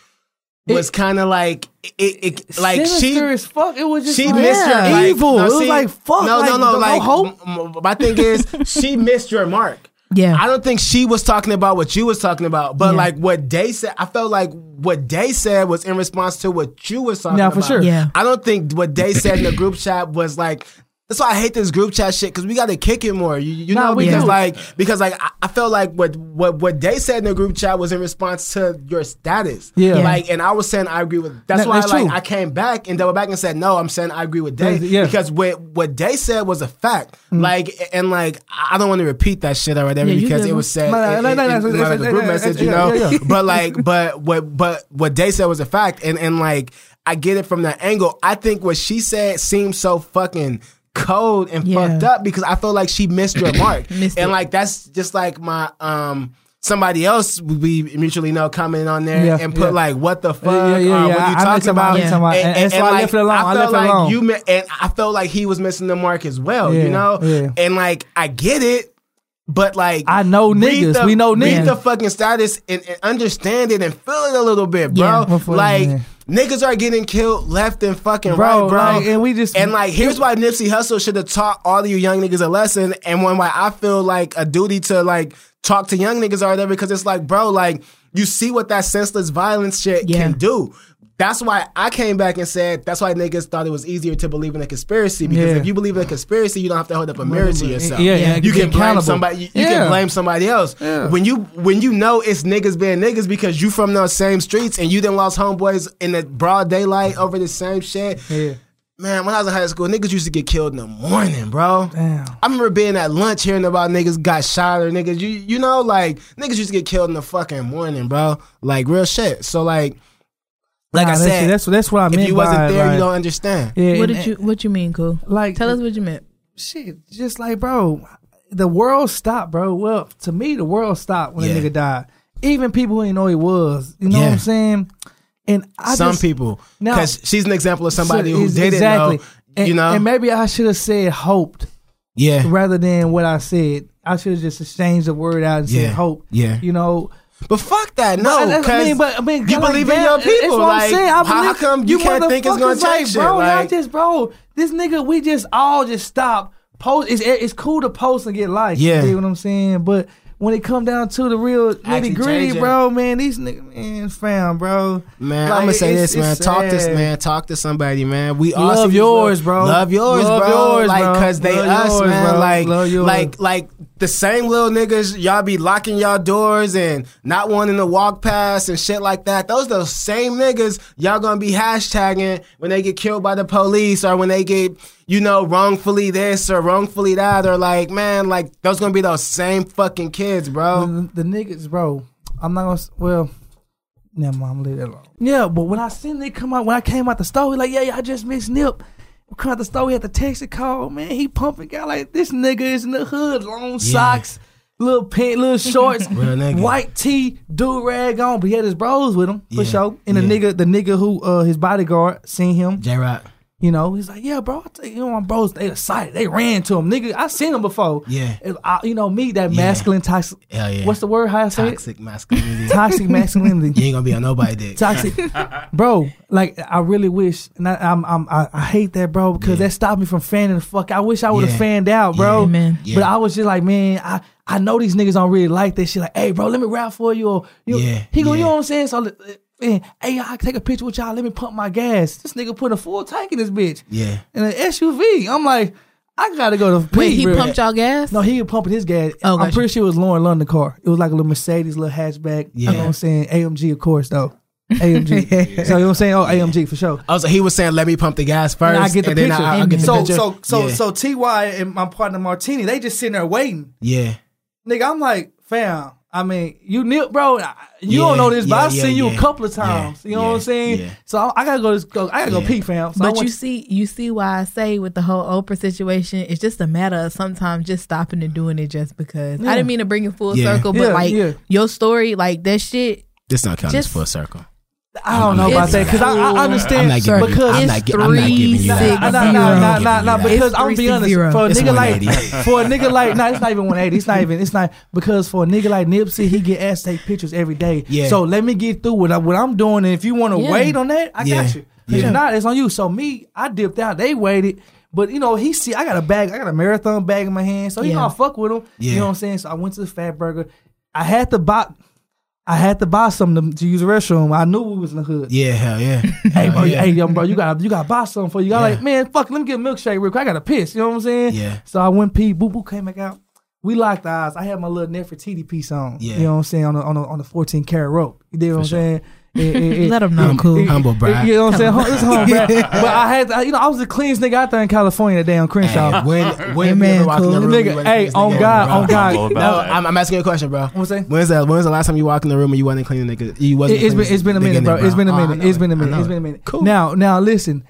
was kind of like it, it, like she Sinister as fuck. It was just she like, missed your like, evil. no, it was see, like fuck. No, like, no, no. no Like hope. m- m- my thing is, [LAUGHS] she missed your mark. yeah. I don't think she was talking about what you was talking about, but Yeah. like what Day said, I felt like what Day said was in response to what you was talking Yeah, about. for sure. Yeah. I don't think what Day said in the group chat was like. That's why I hate this group chat shit because we got to kick it more. You, you Nah, know, we because do. like because like I, I felt like what what what they said in the group chat was in response to your status. Yeah. Yeah. like and I was saying I agree with. That's That- why that's like true. I came back and double back and said no. I'm saying I agree with Day Yeah. Mm. because what what Day said was a fact. Like and like I don't want to repeat that shit or whatever Yeah, because it was said No, no, in- no, no, in- no, in it's- one of the group message, you know. yeah, yeah. [LAUGHS] But like, but what, but what they said was a fact, and and like, I get it from that angle. I think what she said seems so fucking cold and Yeah. fucked up because I feel like she missed your mark, [CLEARS THROAT] Missed and it. like that's just like my um. Somebody else we mutually know commented on there Yeah, and put yeah. like what the fuck Yeah, yeah, uh, yeah. what you I- I talking about- I and- and so I left it alone. I felt left it like alone. you mi- and I felt like he was missing the mark as well you know and like I get it but like I know niggas. the- We know niggas read the fucking status and, and understand it and feel it a little bit, bro. Like. Niggas are getting killed left and fucking Bro, right, bro. like, and we just- and like here's why Nipsey Hussle should have taught all of you young niggas a lesson, and one why I feel like a duty to like talk to young niggas are there because it's like, bro, like you see what that senseless violence shit Yeah. can do. That's why I came back and said that's why niggas thought it was easier to believe in a conspiracy because Yeah. if you believe in a conspiracy, you don't have to hold up a mirror to yourself. Yeah, yeah, you can blame somebody. You, you can blame somebody else. When you when you know it's niggas being niggas because you from those same streets and you then lost homeboys in the broad daylight over the same shit. Yeah. Man, when I was in high school, niggas used to get killed in the morning, bro. Damn. I remember being at lunch hearing about niggas got shot or niggas, you you know, like niggas used to get killed in the fucking morning, bro. Like real shit. So like, like Nah, I said, that's that's what I meant. if you wasn't by, there, like, you don't understand. Yeah, What did you What you mean, cool? like? Tell us what you meant. shit, just like bro, the world stopped, bro. Well, to me, the world stopped when Yeah. a nigga died. Even people who didn't know he was. You know what I'm saying? And I Some just, people, Now- because she's an example of somebody so- who didn't exactly. know. And, you know, and maybe I should have said hoped yeah, rather than what I said. I should have just exchanged the word out and Yeah. said hope. Yeah. You know, but fuck that, no. I- I mean, but I mean, you like believe in your that's people. what I'm Like, saying. I how, believe, how come you, can't think it's gonna like, change bro? Like, just, bro, this nigga, we just all just stop. Post. It's it's cool to post and get likes. Yeah. you know what I'm saying. But when it come down to the real nitty gritty, bro, man, these niggas, man, fam, bro. Man, Like, I'm gonna say this, man. Talk this, man. Talk to somebody, man. We all Love yours, bro. Love yours, Love bro. yours, like, bro. cause they Love us, yours, man. bro. Like, like, like the same little niggas. Y'all be locking y'all doors and not wanting to walk past and shit like that. Those the same niggas y'all gonna be hashtagging when they get killed by the police or when they get, you know, wrongfully this or wrongfully that or like, man, like those gonna be those same fucking kids, bro. the, the niggas, bro. I'm not gonna. Well, never mind. Leave that alone. Yeah, but when I seen they come out, when I came out the store, like, yeah, yeah, I just missed Nip. We come out the store, he had the Texas call. Man, he pumping guy like this nigga is in the hood, long socks, little pant, little [LAUGHS] shorts, white tee, do rag on. But he had his bros with him for Yeah, sure. And the nigga, the nigga who uh his bodyguard seen him. J Rock. You know, he's like, yeah, bro. I tell you, you know, my bros, they excited. They ran to him, nigga. I seen him before. Yeah. I- you know, me, that Yeah. masculine toxic. Hell yeah. What's the word? How I say it? Toxic masculinity. Toxic masculinity. [LAUGHS] you ain't gonna be on nobody dick. Toxic, [LAUGHS] bro. Like I really wish, and I, I'm, I'm, I, I hate that, bro, because Yeah. that stopped me from fanning the fuck. I wish I would have Yeah. fanned out, bro. Yeah. Amen. Yeah. But I was just like, man, I, I know these niggas don't really like that shit. Like, hey, bro, let me rap for you, or you, Yeah, he go, you know what I'm saying? So, man, hey, I take a picture with y'all. Let me pump my gas. This nigga put a full tank in this bitch, Yeah. in an SUV. I'm like, I gotta go to Wait, he real pumped y'all gas? no, he was pumping his gas. Oh, I'm gotcha. pretty sure it was Lauren London car. It was like a little Mercedes, little hatchback. You know Yeah. what I'm saying? AMG, of course, though. AMG. yeah. [LAUGHS] so you know what I'm saying? Oh, AMG for sure. Oh, so he was saying, "Let me pump the gas first, And I get the and then picture. I, will get the so, picture." so, so, yeah. so, Ty and my partner Martini, they just sitting there waiting. yeah, Nigga, I'm like, fam. I mean, you nip, bro. You Yeah, don't know this, but yeah, I've yeah, seen you yeah. a couple of times. Yeah, you know what I'm saying? yeah. So I, I gotta go. To, I gotta Yeah. go pee, fam. So But went you see, you see why I say with the whole Oprah situation, it's just a matter of sometimes just stopping and doing it just because. Yeah. I didn't mean to bring it full Yeah. circle, but Yeah, like yeah. your story, like that shit. this not counting as full circle. I don't know about that because I, I understand I'm not giving because I'm not, gi- I'm not giving you three, that. Nah, nah, nah, nah, nah, nah, giving you because that. I'm It's be honest. 360. For a It's nigga like [LAUGHS] for a nigga like nah, it's not even 180. It's not even it's not because for a nigga like Nipsey, he get asked to take pictures every day. Yeah. So let me get through what, I, what I'm doing, and if you want to Yeah. wait on that, I Yeah. got you. Yeah. If not, it's on you. So me, I dipped out. They waited. But you know, he see I got a bag, I got a marathon bag in my hand. So you Yeah. know I fuck with him. Yeah. You know what I'm saying? So I went to the Fatburger. I had to buy I had to buy something to, to use the restroom. I knew we was in the hood. Yeah, hell yeah. [LAUGHS] Hey, bro, yeah. hey, young bro, you got you got to buy something for you. I Yeah. like, man, fuck, let me get a milkshake real quick. I got to piss. You know what I'm saying? Yeah. So I went pee. Boo boo came back out. We locked eyes. I had my little Nefertiti piece on. Yeah. You know what I'm saying on the on the, on the 14 karat rope. You know what I'm saying? It- it- it- Let 'em know, it- cool. Humble brag. You know what I'm saying? Hum- It's humble brag. [LAUGHS] But I had, to, you know, I was the cleanest nigga out there in California that day on Crenshaw. Hey, when when have you Amen, ever walked in the cool. room? Nigga, hey, clean on God, on God. No. I'm, I'm asking you a question, bro. What's that? When's the when's the last time you walked in the room and you wasn't cleaning nigga? You wasn't. It, has been it's been a minute, bro. It's been a Oh, minute. It's been a minute. It's been a minute. Cool. Now, now listen.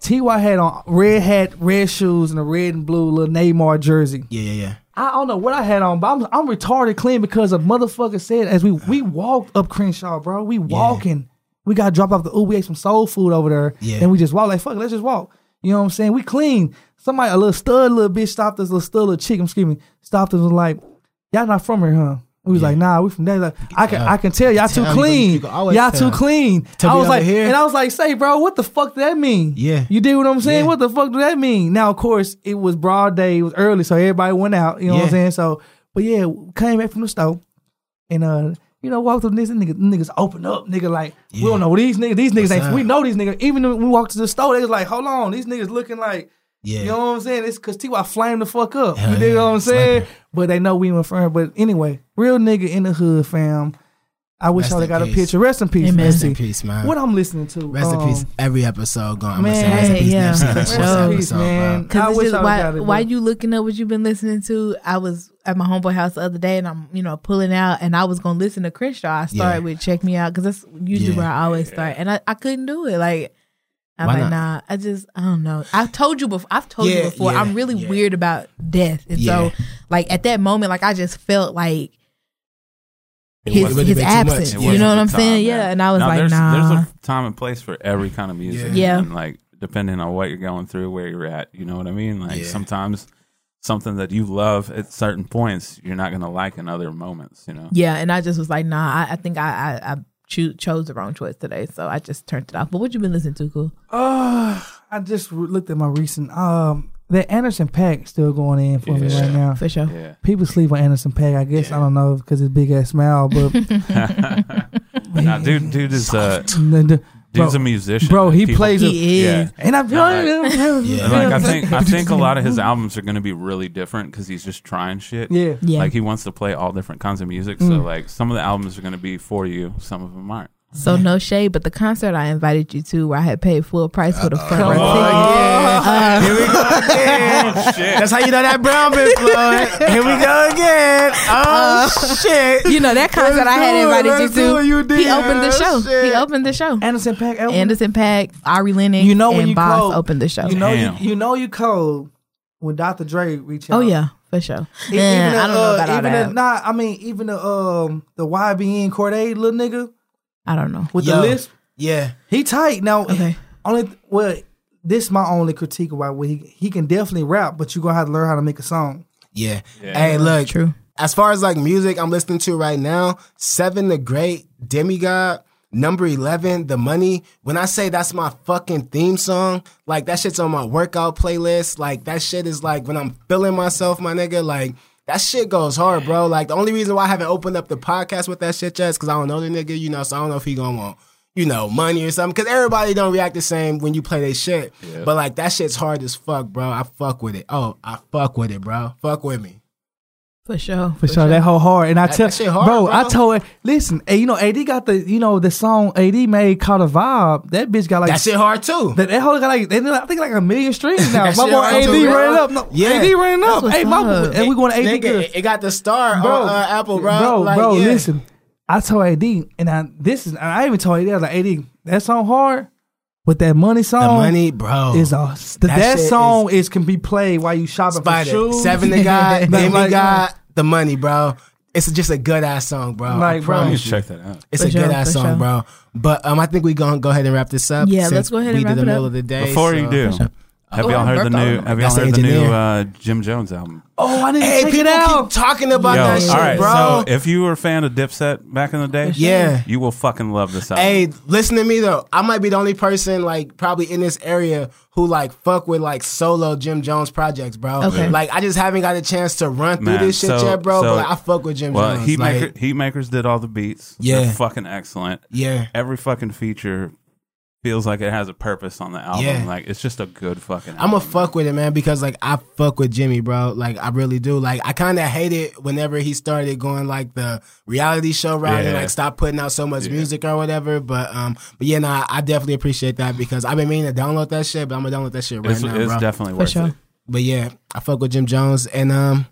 Ty had on red hat, red shoes, and a red and blue little Neymar jersey. Yeah, yeah, yeah. I don't know what I had on, but I'm, I'm retarded clean because a motherfucker said as we we walked up Crenshaw, bro. We walking. We got dropped off the Uber. We ate some soul food over there, Yeah. and we just walked like fuck. Let's just walk. You know what I'm saying? We clean. Somebody, a little stud, little bitch stopped us. Little stud, little chick. I'm excuse me. Stopped us and was like, "Y'all not from here, huh?" We was Yeah. like, "Nah, we from there." Like, I can, tell. I can tell y'all too Tell, can- clean. you can always Y'all too clean. To I was like, here. and I was like, "Say, bro, what the fuck do that mean?" Yeah. You did what I'm saying? Yeah. What the fuck do that mean? Now, of course, it was broad day. It was early, so everybody went out. You know what I'm saying? So, but yeah, came back from the store, and uh, you know, walked up to this nigga, niggas niggas open up, nigga. Like we don't know these niggas. These niggas What's ain't. up? We know these niggas. Even when we walked to the store, they was like, hold on, these niggas looking like. Yeah. You know what I'm saying? It's cause T.Y. flamed the fuck up. Hell you know yeah, what I'm saying? sniper. But they know we went firm. But anyway, real nigga in the hood, fam. I wish Rest I would in have got a picture. Rest in peace, Amen. Rest in peace, man. What I'm listening to. Rest in um, peace. Every episode going. I'm gonna man, say rest in peace. yeah, Nipsey. for Rest in peace, man. man. I Because it's wish just I why, got it, why you looking up what you've been listening to? I was at my homeboy house the other day and I'm, you know, pulling out and I was going to listen to Crenshaw. I started Yeah. with Check Me Out because that's usually Yeah. where I always start. And I, I couldn't do it. Like, I'm Why like, not? nah, I just, I don't know. I've told you before, I've told you before, yeah, I'm really yeah. weird about death. And Yeah. so, like, at that moment, like, I just felt like, his, his been too much. absence. You know what I'm time, saying? man. Yeah. And I was No, like, there's, nah. There's a time and place for every kind of music. Yeah. And like depending on what you're going through, where you're at, you know what I mean? Like Yeah. sometimes something that you love at certain points, you're not gonna like in other moments, you know? Yeah, and I just was like, nah. I, I think I I, I choo- chose the wrong choice today, so I just turned it off. But what you been listening to, cool? Uh, I just re- looked at my recent. Um, the Anderson .Paak still going in for me right now. For sure. Yeah. People sleep on Anderson .Paak. I guess I don't know because his big ass smile, but [LAUGHS] nah, dude dude is uh [LAUGHS] the- the- a musician. bro, he People- plays. a, He is. Yeah. and I'm Yeah. Like I think I [LAUGHS] think a lot of his albums are going to be really different because he's just trying shit. Yeah. Yeah. Like he wants to play all different kinds of music. So Mm. like some of the albums are going to be for you, some of them aren't. So no shade, but the concert I invited you to, where I had paid full price for the uh, front uh, row Oh, ticket. yeah. Here we go again. Oh, That's how you know that brown bit flowing. Here we go again. Oh shit! You know that concert I had do it, invited you let's do it, to. you did. he opened the Oh, show. shit. He opened the show. Anderson .Paak. album? Anderson .Paak, Ari Lennox, You know when and you Boss cold- opened the show. You know you, Damn. you know you cold when Dr. Dre reach oh, out. oh yeah, for sure. E- Yeah, I don't know uh, about all even that. the, nah, I mean even the um the YBN Cordae little nigga I don't know. with Yo. the list. Yeah. He tight now. Okay. Only well, this is my only critique about what he he can definitely rap, but you're gonna have to learn how to make a song. Yeah. Yeah. Hey, look. True. As far as like music I'm listening to right now, Seven the Great, Demigod, Number 11, The Money. When I say that's my fucking theme song, like that shit's on my workout playlist. Like that shit is like when I'm feeling myself, my nigga, like that shit goes hard, bro. Like the only reason why I haven't opened up the podcast with that shit yet is because I don't know the nigga, you know, so I don't know if he gonna want, you know, money or something. Cause everybody don't react the same when you play their shit. But like that shit's hard as fuck, bro. I fuck with it. Oh, I fuck with it, bro. Fuck with me. For sure. For sure, that whole hard. And I That- tell, that shit hard, bro, bro. I told her, listen, hey, you know, AD got the, you know, the song AD made called a vibe. That bitch got like That shit hard too. That, that whole got like they, I think like a million streams now. [LAUGHS] That my shit boy AD too, ran up. No, Yeah. AD ran up. Hey, my up. boy, and we going to AD Nigga, good. it, it got the star bro, on uh, Apple, bro. Bro, Like, bro, yeah. listen. I told AD, and I this is, and I even told AD, I was like, AD, that song hard, but that money song. The song money, bro. is a the, That that, song is, can be played while you shopping Spider. for shoes. Seven the [LAUGHS] God, Like, then we like, got the money, bro. It's just a good ass song, bro. Like, I bro. Promise you. check that out. It's For a sure, good ass song, sure. bro. But um, I think we're gonna go ahead and wrap this up. Yeah, let's go ahead and we wrap did the middle up. of the day. Before you so- do, have Oh, y'all heard the new? Have y'all heard the new uh, Jim Jones album? Oh, I need to Hey, check people it out. keep talking about Yo, that shit, right. bro. So if you were a fan of Dipset back in the day, Yeah. you will fucking love this album. Hey, listen to me though. I might be the only person like probably in this area who like fuck with like solo Jim Jones projects, bro. Okay. Like I just haven't got a chance to run through Man, this shit so- yet, bro. so- but I fuck with Jim well, Jones. Heatmaker, like, Heatmakers did all the beats. Yeah. They're fucking excellent. yeah. Every fucking feature feels like it has a purpose on the album. Yeah. Like it's just a good fucking. I'm album. a fuck with it, man, because like I fuck with Jimmy, bro. Like I really do. Like I kind of hate it whenever he started going like the reality show route and like stop putting out so much Yeah. music or whatever. But um, but yeah, nah, I definitely appreciate that because I've been meaning to download that shit, but I'm gonna download that shit right It's, now, it's bro. definitely For worth sure. it. But yeah, I fuck with Jim Jones and um.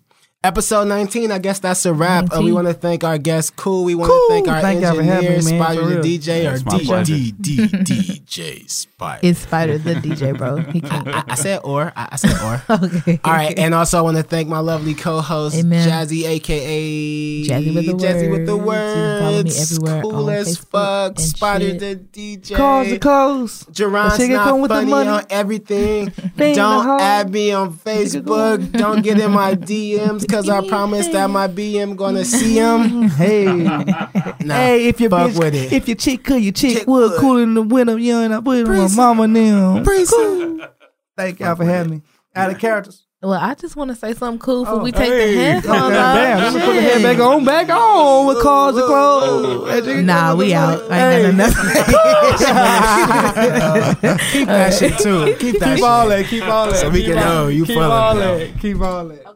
Episode 19, I guess that's a wrap. Uh, we want to thank our guest, Cool. We want Cool. to thank our Thank y'all for engineer, me, Spider the. DJ, Yeah, or it's. [LAUGHS] D- D- D- DJ Spider. It's Spider the DJ, bro. He can't. I, I said or. I, I said or. [LAUGHS] okay. All right, and also I want to thank my lovely co-host Jazzy, aka Jazzy with the Jazzy with the words. You can follow me everywhere cool on as Facebook fuck. and Spider shit. the DJ. Cause the close. Jeron's That shit not come with the funny money. on everything. [LAUGHS] Don't add me on Facebook. Don't get in my DMs because I promise that my BM gonna see him. [LAUGHS] Hey, [LAUGHS] Nah, hey, if your fuck bitch, with it. if your chick could, your chick, Chick would would. cool in the winter, you and I put it on my mama now. Cool. Thank y'all for having me. Out of characters. Well, I just want to say something cool before Oh, we take hey. the headphones [LAUGHS] off. Damn, let me put the head back on, back on with cars and clothes. Nah, we out. I ain't got nothing. Keep that shit too. Keep that Keep shit. all that. Keep all that. So we keep can all- know you keep full all it now. that. Keep all that.